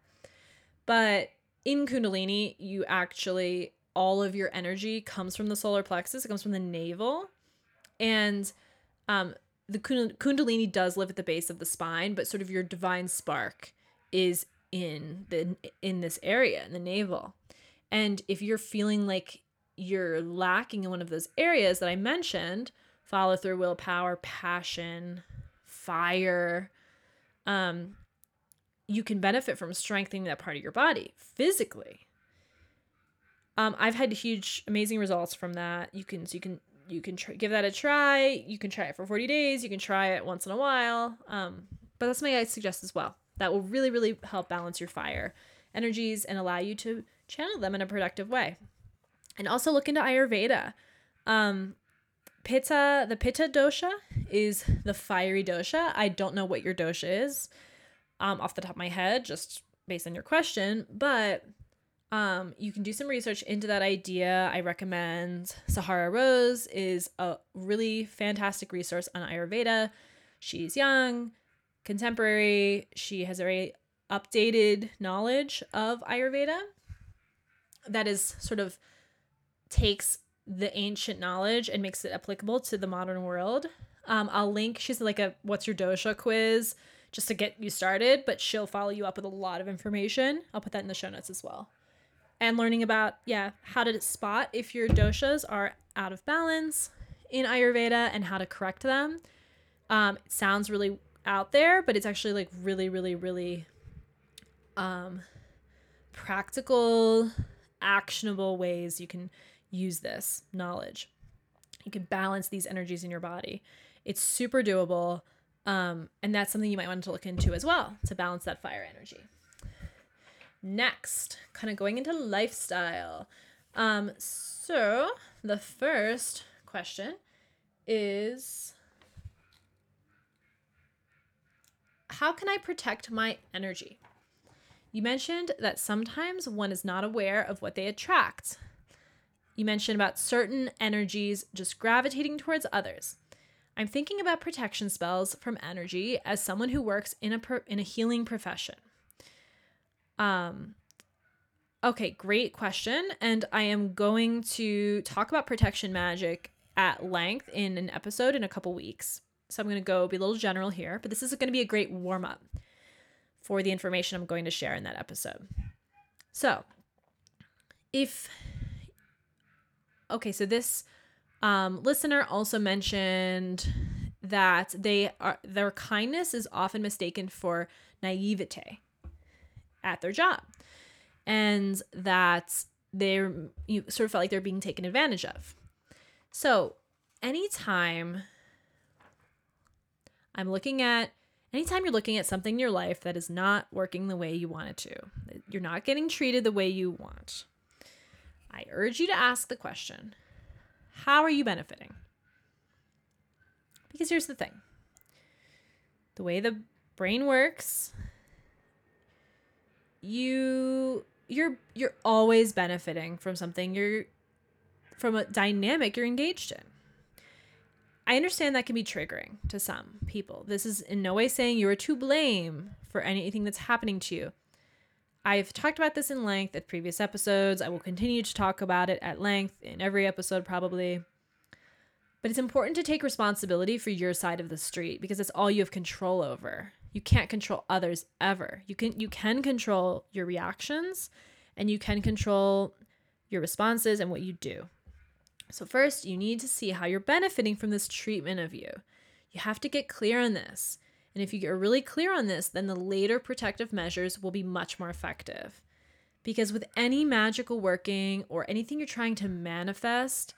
Speaker 1: But in Kundalini, you actually all of your energy comes from the solar plexus. It comes from the navel, and um, the kundalini does live at the base of the spine, but sort of your divine spark is in the in this area in the navel. And if you're feeling like you're lacking in one of those areas that I mentioned, follow through, willpower, passion, fire, um, you can benefit from strengthening that part of your body physically. Um, I've had huge, amazing results from that. You can, so you can you can try, give that a try. You can try it for 40 days. You can try it once in a while. Um, but that's something I suggest as well. That will really, really help balance your fire energies and allow you to channel them in a productive way. And also look into Ayurveda. Um, Pitta, the Pitta dosha is the fiery dosha. I don't know what your dosha is um, off the top of my head, just based on your question, but um, you can do some research into that idea. I recommend Sahara Rose is a really fantastic resource on Ayurveda. She's young, contemporary. She has a very updated knowledge of Ayurveda that is sort of takes the ancient knowledge and makes it applicable to the modern world. Um, I'll link. She's like a "What's your dosha?" quiz just to get you started, but she'll follow you up with a lot of information. I'll put that in the show notes as well and learning about yeah how to spot if your doshas are out of balance in ayurveda and how to correct them. Um, it sounds really out there but it's actually like really really really um, practical actionable ways you can use this knowledge. You can balance these energies in your body. It's super doable um, and that's something you might want to look into as well to balance that fire energy Next, kind of going into lifestyle. Um, so the first question is How can I protect my energy? You mentioned that sometimes one is not aware of what they attract. You mentioned about certain energies just gravitating towards others. I'm thinking about protection spells from energy as someone who works in a in a healing profession. Um, Okay, great question. And I am going to talk about protection magic at length in an episode in a couple weeks. So I'm going to go be a little general here, but this is going to be a great warm up for the information I'm going to share in that episode. So, if okay, so this um, listener also mentioned that they are their kindness is often mistaken for naivete at their job, and that they're you sort of felt like they're being taken advantage of. So, anytime I'm looking at anytime you're looking at something in your life that is not working the way you want it to, you're not getting treated the way you want, I urge you to ask the question How are you benefiting? Because here's the thing the way the brain works, you you're you're always benefiting from something you're from a dynamic you're engaged in I understand that can be triggering to some people. This is in no way saying you are to blame for anything that's happening to you. I've talked about this in length at previous episodes. I will continue to talk about it at length in every episode, probably. But it's important to take responsibility for your side of the street because it's all you have control over. You can't control others ever. You can you can control your reactions and you can control your responses and what you do. So, first, you need to see how you're benefiting from this treatment of you. You have to get clear on this. And if you get really clear on this, then the later protective measures will be much more effective. Because with any magical working or anything you're trying to manifest,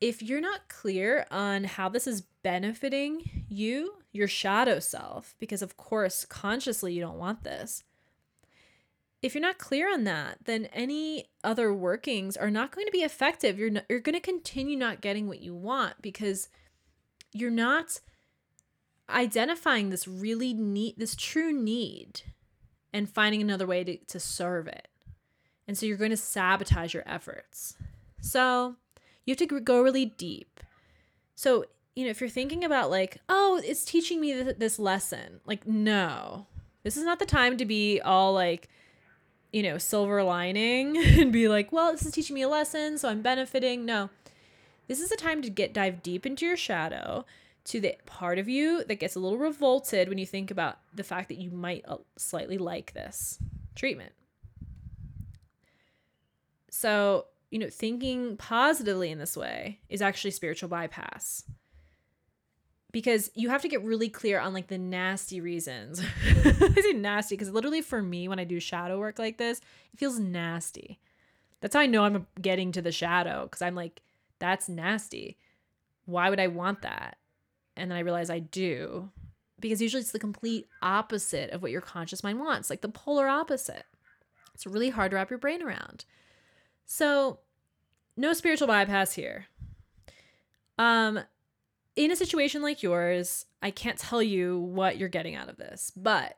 Speaker 1: if you're not clear on how this is benefiting you, your shadow self, because of course, consciously you don't want this, if you're not clear on that, then any other workings are not going to be effective. You're not, you're going to continue not getting what you want because you're not identifying this really need this true need and finding another way to, to serve it. And so you're going to sabotage your efforts. So you have to go really deep. So, you know, if you're thinking about like, oh, it's teaching me th- this lesson, like, no, this is not the time to be all like, you know, silver lining and be like, well, this is teaching me a lesson, so I'm benefiting. No. This is a time to get dive deep into your shadow, to the part of you that gets a little revolted when you think about the fact that you might uh, slightly like this treatment. So, you know, thinking positively in this way is actually spiritual bypass because you have to get really clear on like the nasty reasons. I say nasty because literally for me, when I do shadow work like this, it feels nasty. That's how I know I'm getting to the shadow because I'm like, that's nasty. Why would I want that? And then I realize I do because usually it's the complete opposite of what your conscious mind wants, like the polar opposite. It's really hard to wrap your brain around. So, no spiritual bypass here. Um, in a situation like yours, I can't tell you what you're getting out of this, but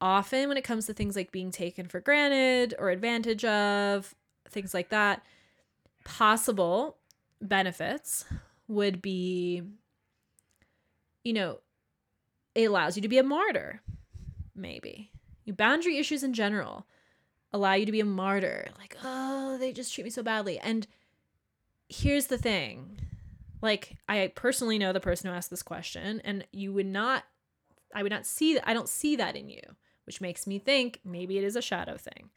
Speaker 1: often when it comes to things like being taken for granted or advantage of, things like that, possible benefits would be, you know, it allows you to be a martyr, maybe. Your Boundary issues in general allow you to be a martyr. Like, oh, they just treat me so badly. And here's the thing like I personally know the person who asked this question and you would not I would not see I don't see that in you, which makes me think maybe it is a shadow thing.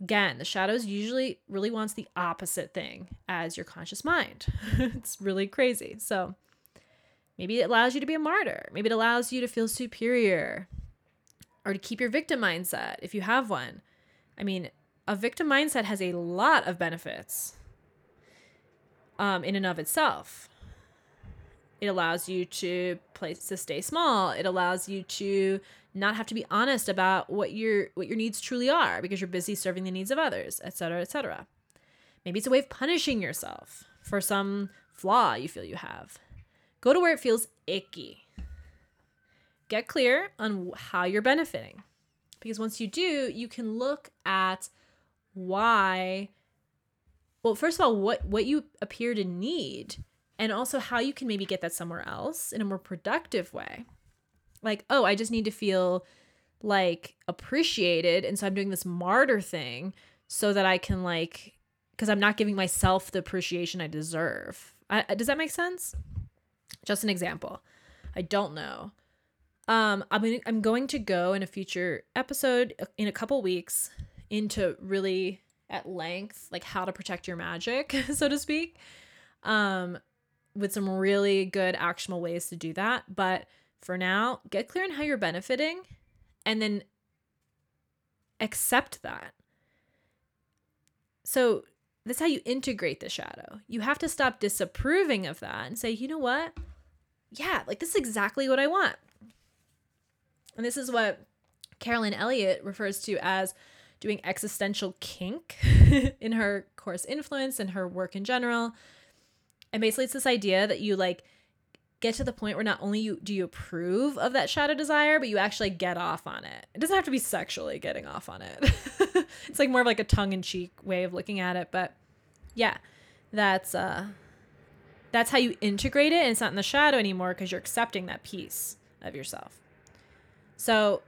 Speaker 1: Again, the shadows usually really wants the opposite thing as your conscious mind. it's really crazy. So maybe it allows you to be a martyr. Maybe it allows you to feel superior or to keep your victim mindset if you have one. I mean, a victim mindset has a lot of benefits um, in and of itself. It allows you to place to stay small. It allows you to not have to be honest about what your what your needs truly are because you're busy serving the needs of others, etc., etc. Maybe it's a way of punishing yourself for some flaw you feel you have. Go to where it feels icky. Get clear on how you're benefiting. Because once you do, you can look at why well first of all what what you appear to need and also how you can maybe get that somewhere else in a more productive way like oh i just need to feel like appreciated and so i'm doing this martyr thing so that I can like because I'm not giving myself the appreciation I deserve. I, does that make sense? Just an example. I don't know. Um, I'm mean, I'm going to go in a future episode uh, in a couple weeks into really at length like how to protect your magic, so to speak. Um, with some really good actionable ways to do that. But for now, get clear on how you're benefiting and then accept that. So that's how you integrate the shadow. You have to stop disapproving of that and say, you know what? Yeah, like this is exactly what I want. And this is what Carolyn Elliott refers to as doing existential kink in her course Influence and her work in general. And basically, it's this idea that you like get to the point where not only you do you approve of that shadow desire, but you actually get off on it. It doesn't have to be sexually getting off on it. it's like more of like a tongue in cheek way of looking at it, but yeah, that's uh that's how you integrate it and it's not in the shadow anymore because you're accepting that piece of yourself. So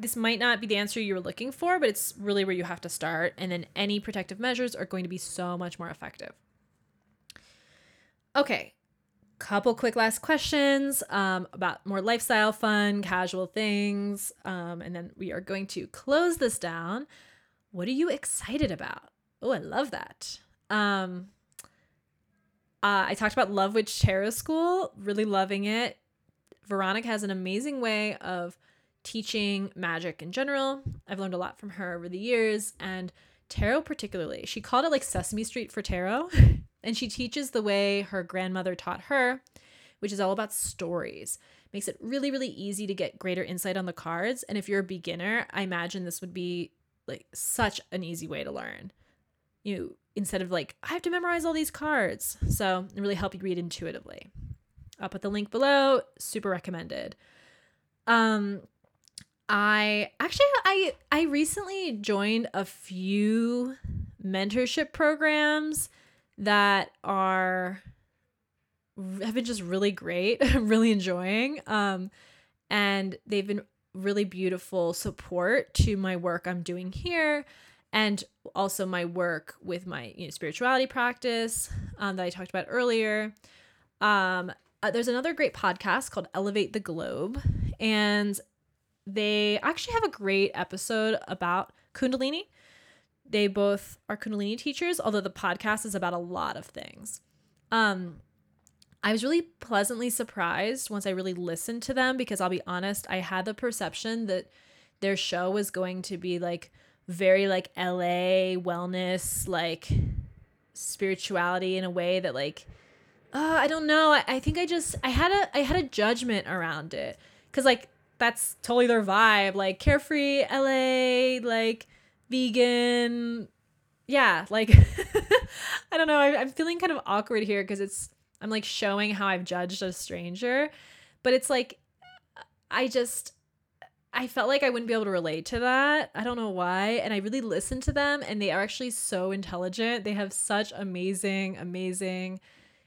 Speaker 1: this might not be the answer you were looking for, but it's really where you have to start. And then any protective measures are going to be so much more effective. Okay, couple quick last questions um, about more lifestyle fun casual things um, and then we are going to close this down. What are you excited about? Oh i love that. Um, uh, i talked about love witch tarot school really loving it. Veronica has an amazing way of teaching magic in general i've learned a lot from her over the years and tarot particularly she called it like sesame street for tarot And she teaches the way her grandmother taught her, which is all about stories. Makes it really, really easy to get greater insight on the cards. And if you're a beginner, I imagine this would be like such an easy way to learn. You instead of like, I have to memorize all these cards. So it really help you read intuitively. I'll put the link below. Super recommended. Um I actually I I recently joined a few mentorship programs that are have been just really great. Really enjoying. Um, and they've been really beautiful support to my work I'm doing here and also my work with my you know, spirituality practice um, that I talked about earlier. Um, uh, there's another great podcast called Elevate the Globe, and they actually have a great episode about Kundalini they both are Kundalini teachers, although the podcast is about a lot of things. Um, I was really pleasantly surprised once I really listened to them because I'll be honest, I had the perception that their show was going to be like very like LA wellness, like spirituality in a way that like uh, I don't know. I, I think I just I had a I had a judgment around it because like that's totally their vibe, like carefree LA, like vegan. Yeah, like I don't know. I'm feeling kind of awkward here because it's I'm like showing how I've judged a stranger, but it's like I just I felt like I wouldn't be able to relate to that. I don't know why. And I really listened to them, and they are actually so intelligent. They have such amazing, amazing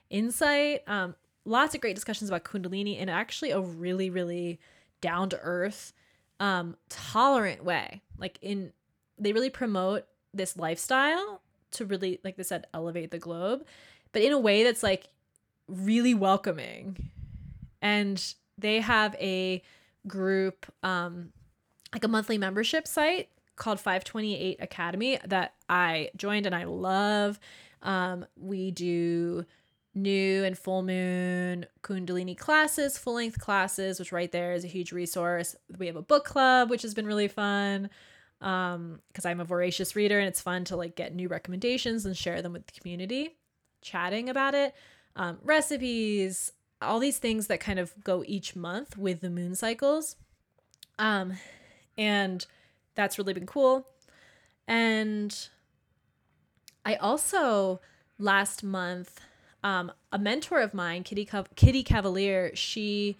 Speaker 1: insight. Um, lots of great discussions about Kundalini and actually a really, really down to earth, um, tolerant way. Like in they really promote this lifestyle to really like they said elevate the globe but in a way that's like really welcoming and they have a group um like a monthly membership site called 528 academy that i joined and i love um we do new and full moon kundalini classes full length classes which right there is a huge resource. We have a book club which has been really fun um because i'm a voracious reader and it's fun to like get new recommendations and share them with the community chatting about it um, recipes all these things that kind of go each month with the moon cycles. Um and that's really been cool. And i also last month um a mentor of mine kitty kitty cavalier she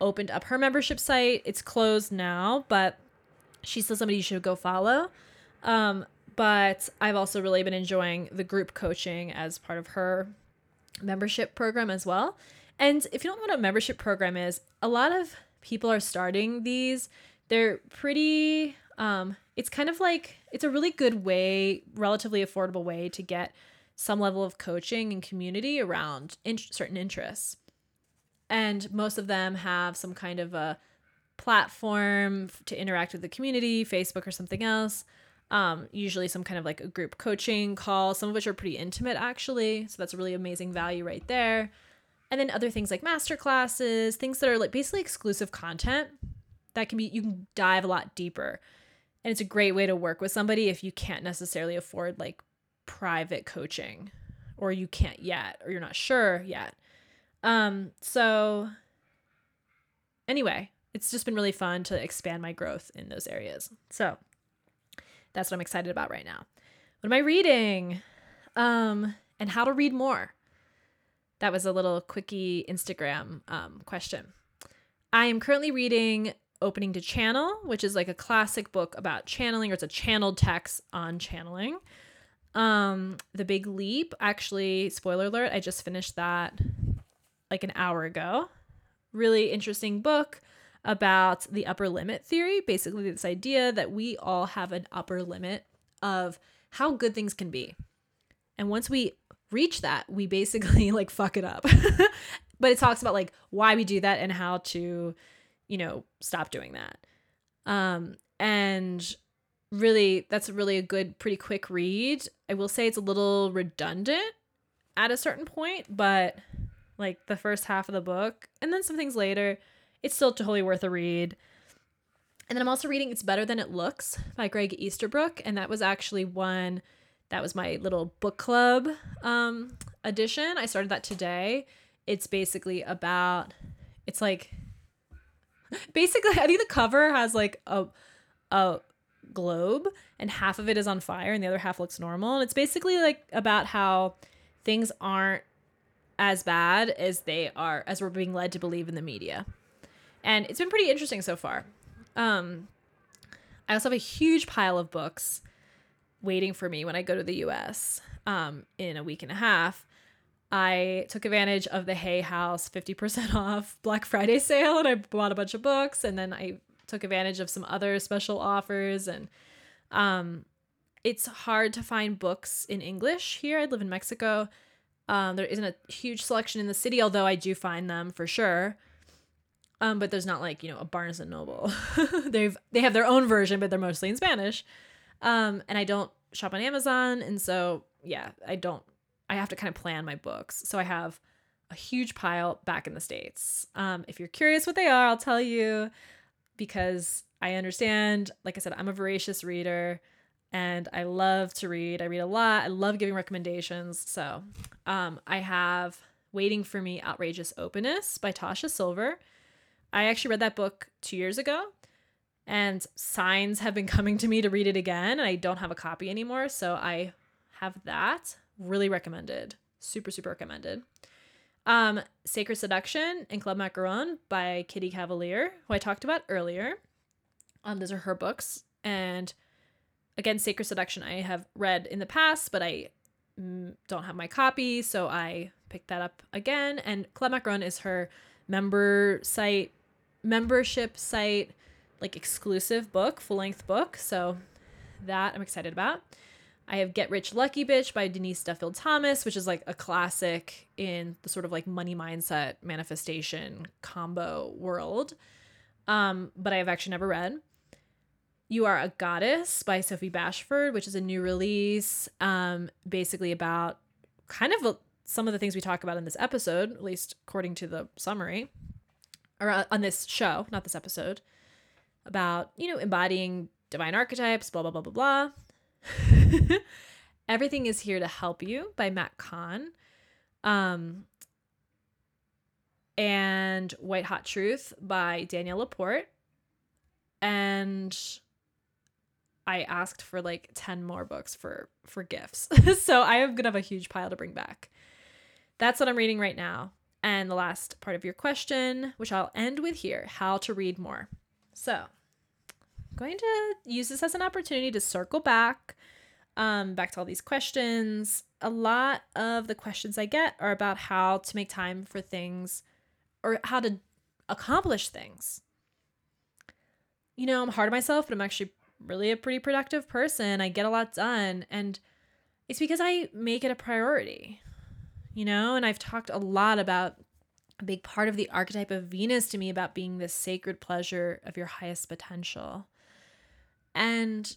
Speaker 1: opened up her membership site it's closed now but she's still somebody you should go follow. Um, but I've also really been enjoying the group coaching as part of her membership program as well. And if you don't know what a membership program is, a lot of people are starting these. They're pretty um, it's kind of like it's a really good way, relatively affordable way to get some level of coaching and community around in- certain interests. And most of them have some kind of a platform to interact with the community, Facebook or something else. Um, usually some kind of like a group coaching call, some of which are pretty intimate actually. So that's a really amazing value right there. And then other things like master classes, things that are like basically exclusive content that can be you can dive a lot deeper. And it's a great way to work with somebody if you can't necessarily afford like private coaching or you can't yet or you're not sure yet. Um so anyway, it's just been really fun to expand my growth in those areas. So that's what I'm excited about right now. What am I reading? Um, and how to read more. That was a little quickie Instagram um, question. I am currently reading Opening to Channel, which is like a classic book about channeling, or it's a channeled text on channeling. Um, The Big Leap, actually, spoiler alert, I just finished that like an hour ago. Really interesting book about the upper limit theory. Basically, this idea that we all have an upper limit of how good things can be. And once we reach that, we basically like fuck it up. but it talks about like why we do that and how to, you know, stop doing that. Um, and really, that's really a good, pretty quick read. I will say it's a little redundant at a certain point, but like the first half of the book and then some things later it's still totally worth a read. And then I'm also reading It's Better Than It Looks by Greg Easterbrook. And that was actually one that was my little book club um, edition. I started that today. It's basically about, it's like, basically, I think the cover has like a, a globe and half of it is on fire and the other half looks normal. And it's basically like about how things aren't as bad as they are, as we're being led to believe in the media and it's been pretty interesting so far. Um, I also have a huge pile of books waiting for me when I go to the US um, in a week and a half. I took advantage of the Hay House 50% off Black Friday sale and I bought a bunch of books and then I took advantage of some other special offers and um, it's hard to find books in English here. I live in Mexico. Um, there isn't a huge selection in the city, although I do find them for sure. Um, but there's not like you know a Barnes and Noble. They've they have their own version, but they're mostly in Spanish. Um, and I don't shop on Amazon, and so yeah, I don't. I have to kind of plan my books. So I have a huge pile back in the states. Um, if you're curious what they are, I'll tell you because I understand. Like I said, I'm a voracious reader and I love to read. I read a lot. I love giving recommendations. So um, I have Waiting for Me Outrageous Openness by Tosha Silver. I actually read that book two years ago, and signs have been coming to me to read it again, and I don't have a copy anymore. So I have that. Really recommended. Super, super recommended. Um, Sacred Seduction and Club Macaron by Kitty Cavalier, who I talked about earlier. Um, those are her books. And again, Sacred Seduction I have read in the past, but I mm, don't have my copy, so I picked that up again. And Club Macaron is her member site membership site like exclusive book, full length book. So that I'm excited about. I have Get Rich Lucky Bitch by Denise Duffield Thomas, which is like a classic in the sort of like money mindset manifestation combo world. Um, but I have actually never read. You Are a Goddess by Sophie Bashford, which is a new release, um, basically about kind of a, some of the things we talk about in this episode, at least according to the summary or uh, on this show, not this episode, about, you know, embodying divine archetypes, blah, blah, blah, blah, blah. Everything is Here to Help You by Matt Kahn. Um, and White Hot Truth by Danielle Laporte. And I asked for like 10 more books for for gifts. so I am going to have a huge pile to bring back. That's what I'm reading right now. And the last part of your question, which I'll end with here how to read more. So, I'm going to use this as an opportunity to circle back um, back to all these questions. A lot of the questions I get are about how to make time for things or how to accomplish things. You know, I'm hard on myself, but I'm actually really a pretty productive person. I get a lot done. And it's because I make it a priority, you know? And I've talked a lot about a big part of the archetype of Venus to me about being this sacred pleasure of your highest potential. And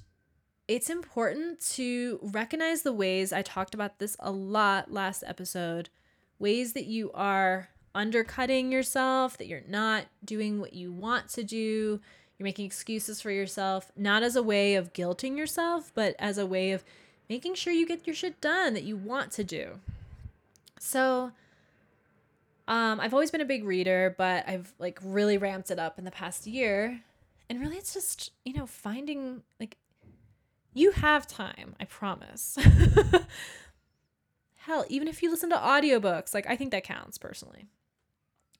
Speaker 1: it's important to recognize the ways I talked about this a lot last episode ways that you are undercutting yourself, that you're not doing what you want to do, you're making excuses for yourself, not as a way of guilting yourself, but as a way of making sure you get your shit done that you want to do. So, um, I've always been a big reader, but I've like really ramped it up in the past year. And really, it's just, you know, finding like you have time, I promise. Hell, even if you listen to audiobooks, like I think that counts personally.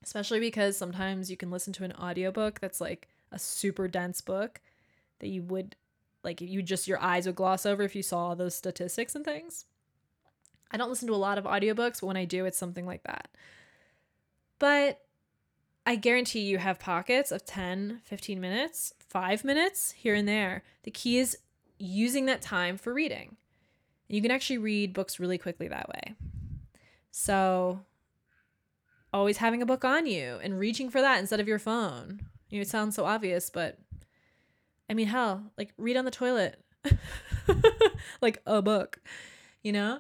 Speaker 1: Especially because sometimes you can listen to an audiobook that's like a super dense book that you would like you just your eyes would gloss over if you saw those statistics and things. I don't listen to a lot of audiobooks, but when I do, it's something like that. But I guarantee you have pockets of 10, 15 minutes, 5 minutes here and there. The key is using that time for reading. You can actually read books really quickly that way. So, always having a book on you and reaching for that instead of your phone. You know, it sounds so obvious, but I mean, hell, like read on the toilet. like a book, you know?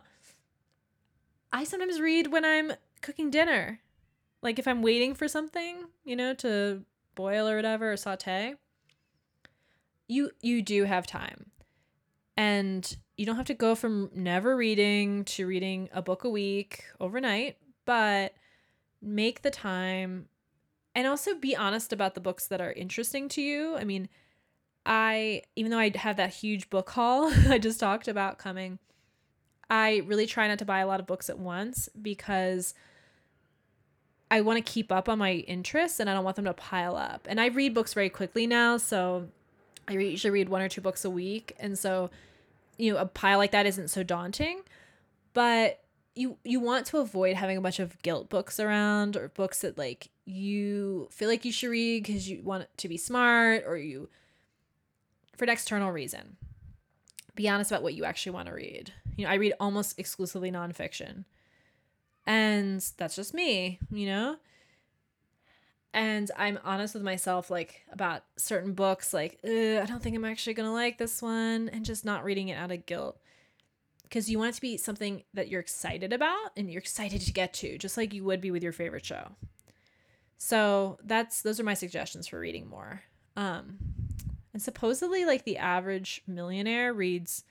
Speaker 1: I sometimes read when I'm cooking dinner. Like if I'm waiting for something, you know, to boil or whatever or saute. You you do have time. And you don't have to go from never reading to reading a book a week overnight, but make the time and also be honest about the books that are interesting to you. I mean, I even though I have that huge book haul I just talked about coming, I really try not to buy a lot of books at once because I want to keep up on my interests and I don't want them to pile up. And I read books very quickly now, so I usually read one or two books a week, and so you know a pile like that isn't so daunting but you you want to avoid having a bunch of guilt books around or books that like you feel like you should read because you want to be smart or you for an external reason. Be honest about what you actually want to read. You know i read almost exclusively nonfiction. And that's just me you know and I'm honest with myself, like about certain books, like, I don't think I'm actually gonna like this one, and just not reading it out of guilt. Because you want it to be something that you're excited about and you're excited to get to, just like you would be with your favorite show. So that's those are my suggestions for reading more. Um, and supposedly, like the average millionaire reads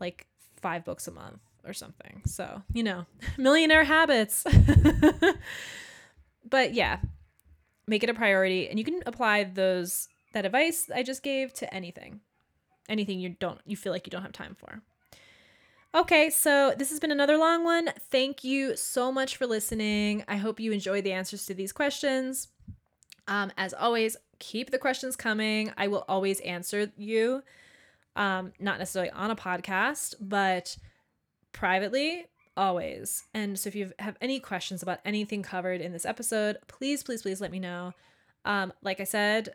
Speaker 1: like five books a month or something. So you know, millionaire habits. but yeah, make it a priority and you can apply those that advice I just gave to anything. Anything you don't you feel like you don't have time for. Okay, so this has been another long one. Thank you so much for listening. I hope you enjoyed the answers to these questions. Um, as always, keep the questions coming. I will always answer you. Um, not necessarily on a podcast, but privately always. And so if you have any questions about anything covered in this episode, please, please, please let me know. Um, like I said,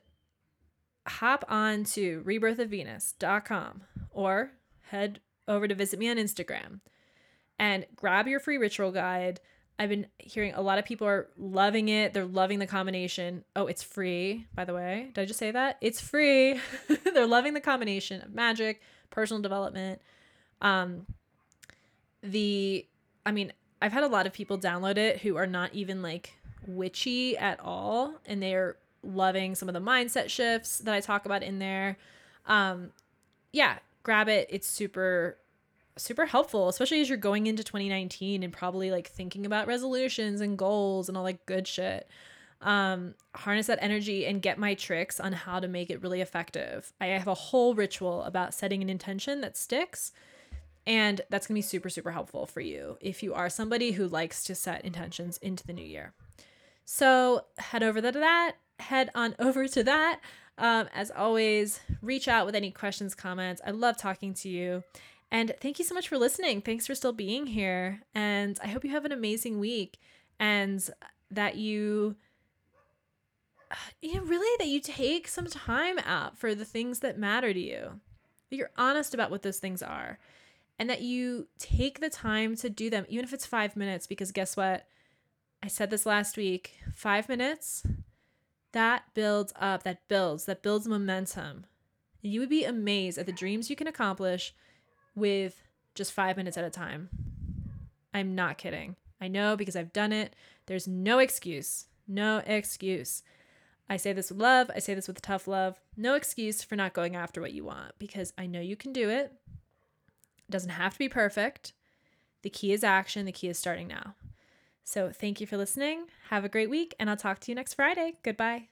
Speaker 1: hop on to rebirthofvenus.com or head over to visit me on Instagram and grab your free ritual guide. I've been hearing a lot of people are loving it. They're loving the combination. Oh, it's free, by the way. Did I just say that? It's free. They're loving the combination of magic, personal development. Um, the I mean, I've had a lot of people download it who are not even like witchy at all, and they're loving some of the mindset shifts that I talk about in there. Um, yeah, grab it. It's super super helpful, especially as you're going into 2019 and probably like thinking about resolutions and goals and all that good shit. Um, harness that energy and get my tricks on how to make it really effective. I have a whole ritual about setting an intention that sticks and that's going to be super, super helpful for you if you are somebody who likes to set intentions into the new year. So head over to that, head on over to that. Um, as always, reach out with any questions, comments. I love talking to you. And thank you so much for listening. Thanks for still being here. And I hope you have an amazing week and that you you know, really that you take some time out for the things that matter to you. That you're honest about what those things are. And that you take the time to do them, even if it's five minutes, because guess what? I said this last week five minutes, that builds up, that builds, that builds momentum. You would be amazed at the dreams you can accomplish with just five minutes at a time. I'm not kidding. I know because I've done it. There's no excuse. No excuse. I say this with love. I say this with tough love. No excuse for not going after what you want because I know you can do it. Doesn't have to be perfect. The key is action. The key is starting now. So thank you for listening. Have a great week, and I'll talk to you next Friday. Goodbye.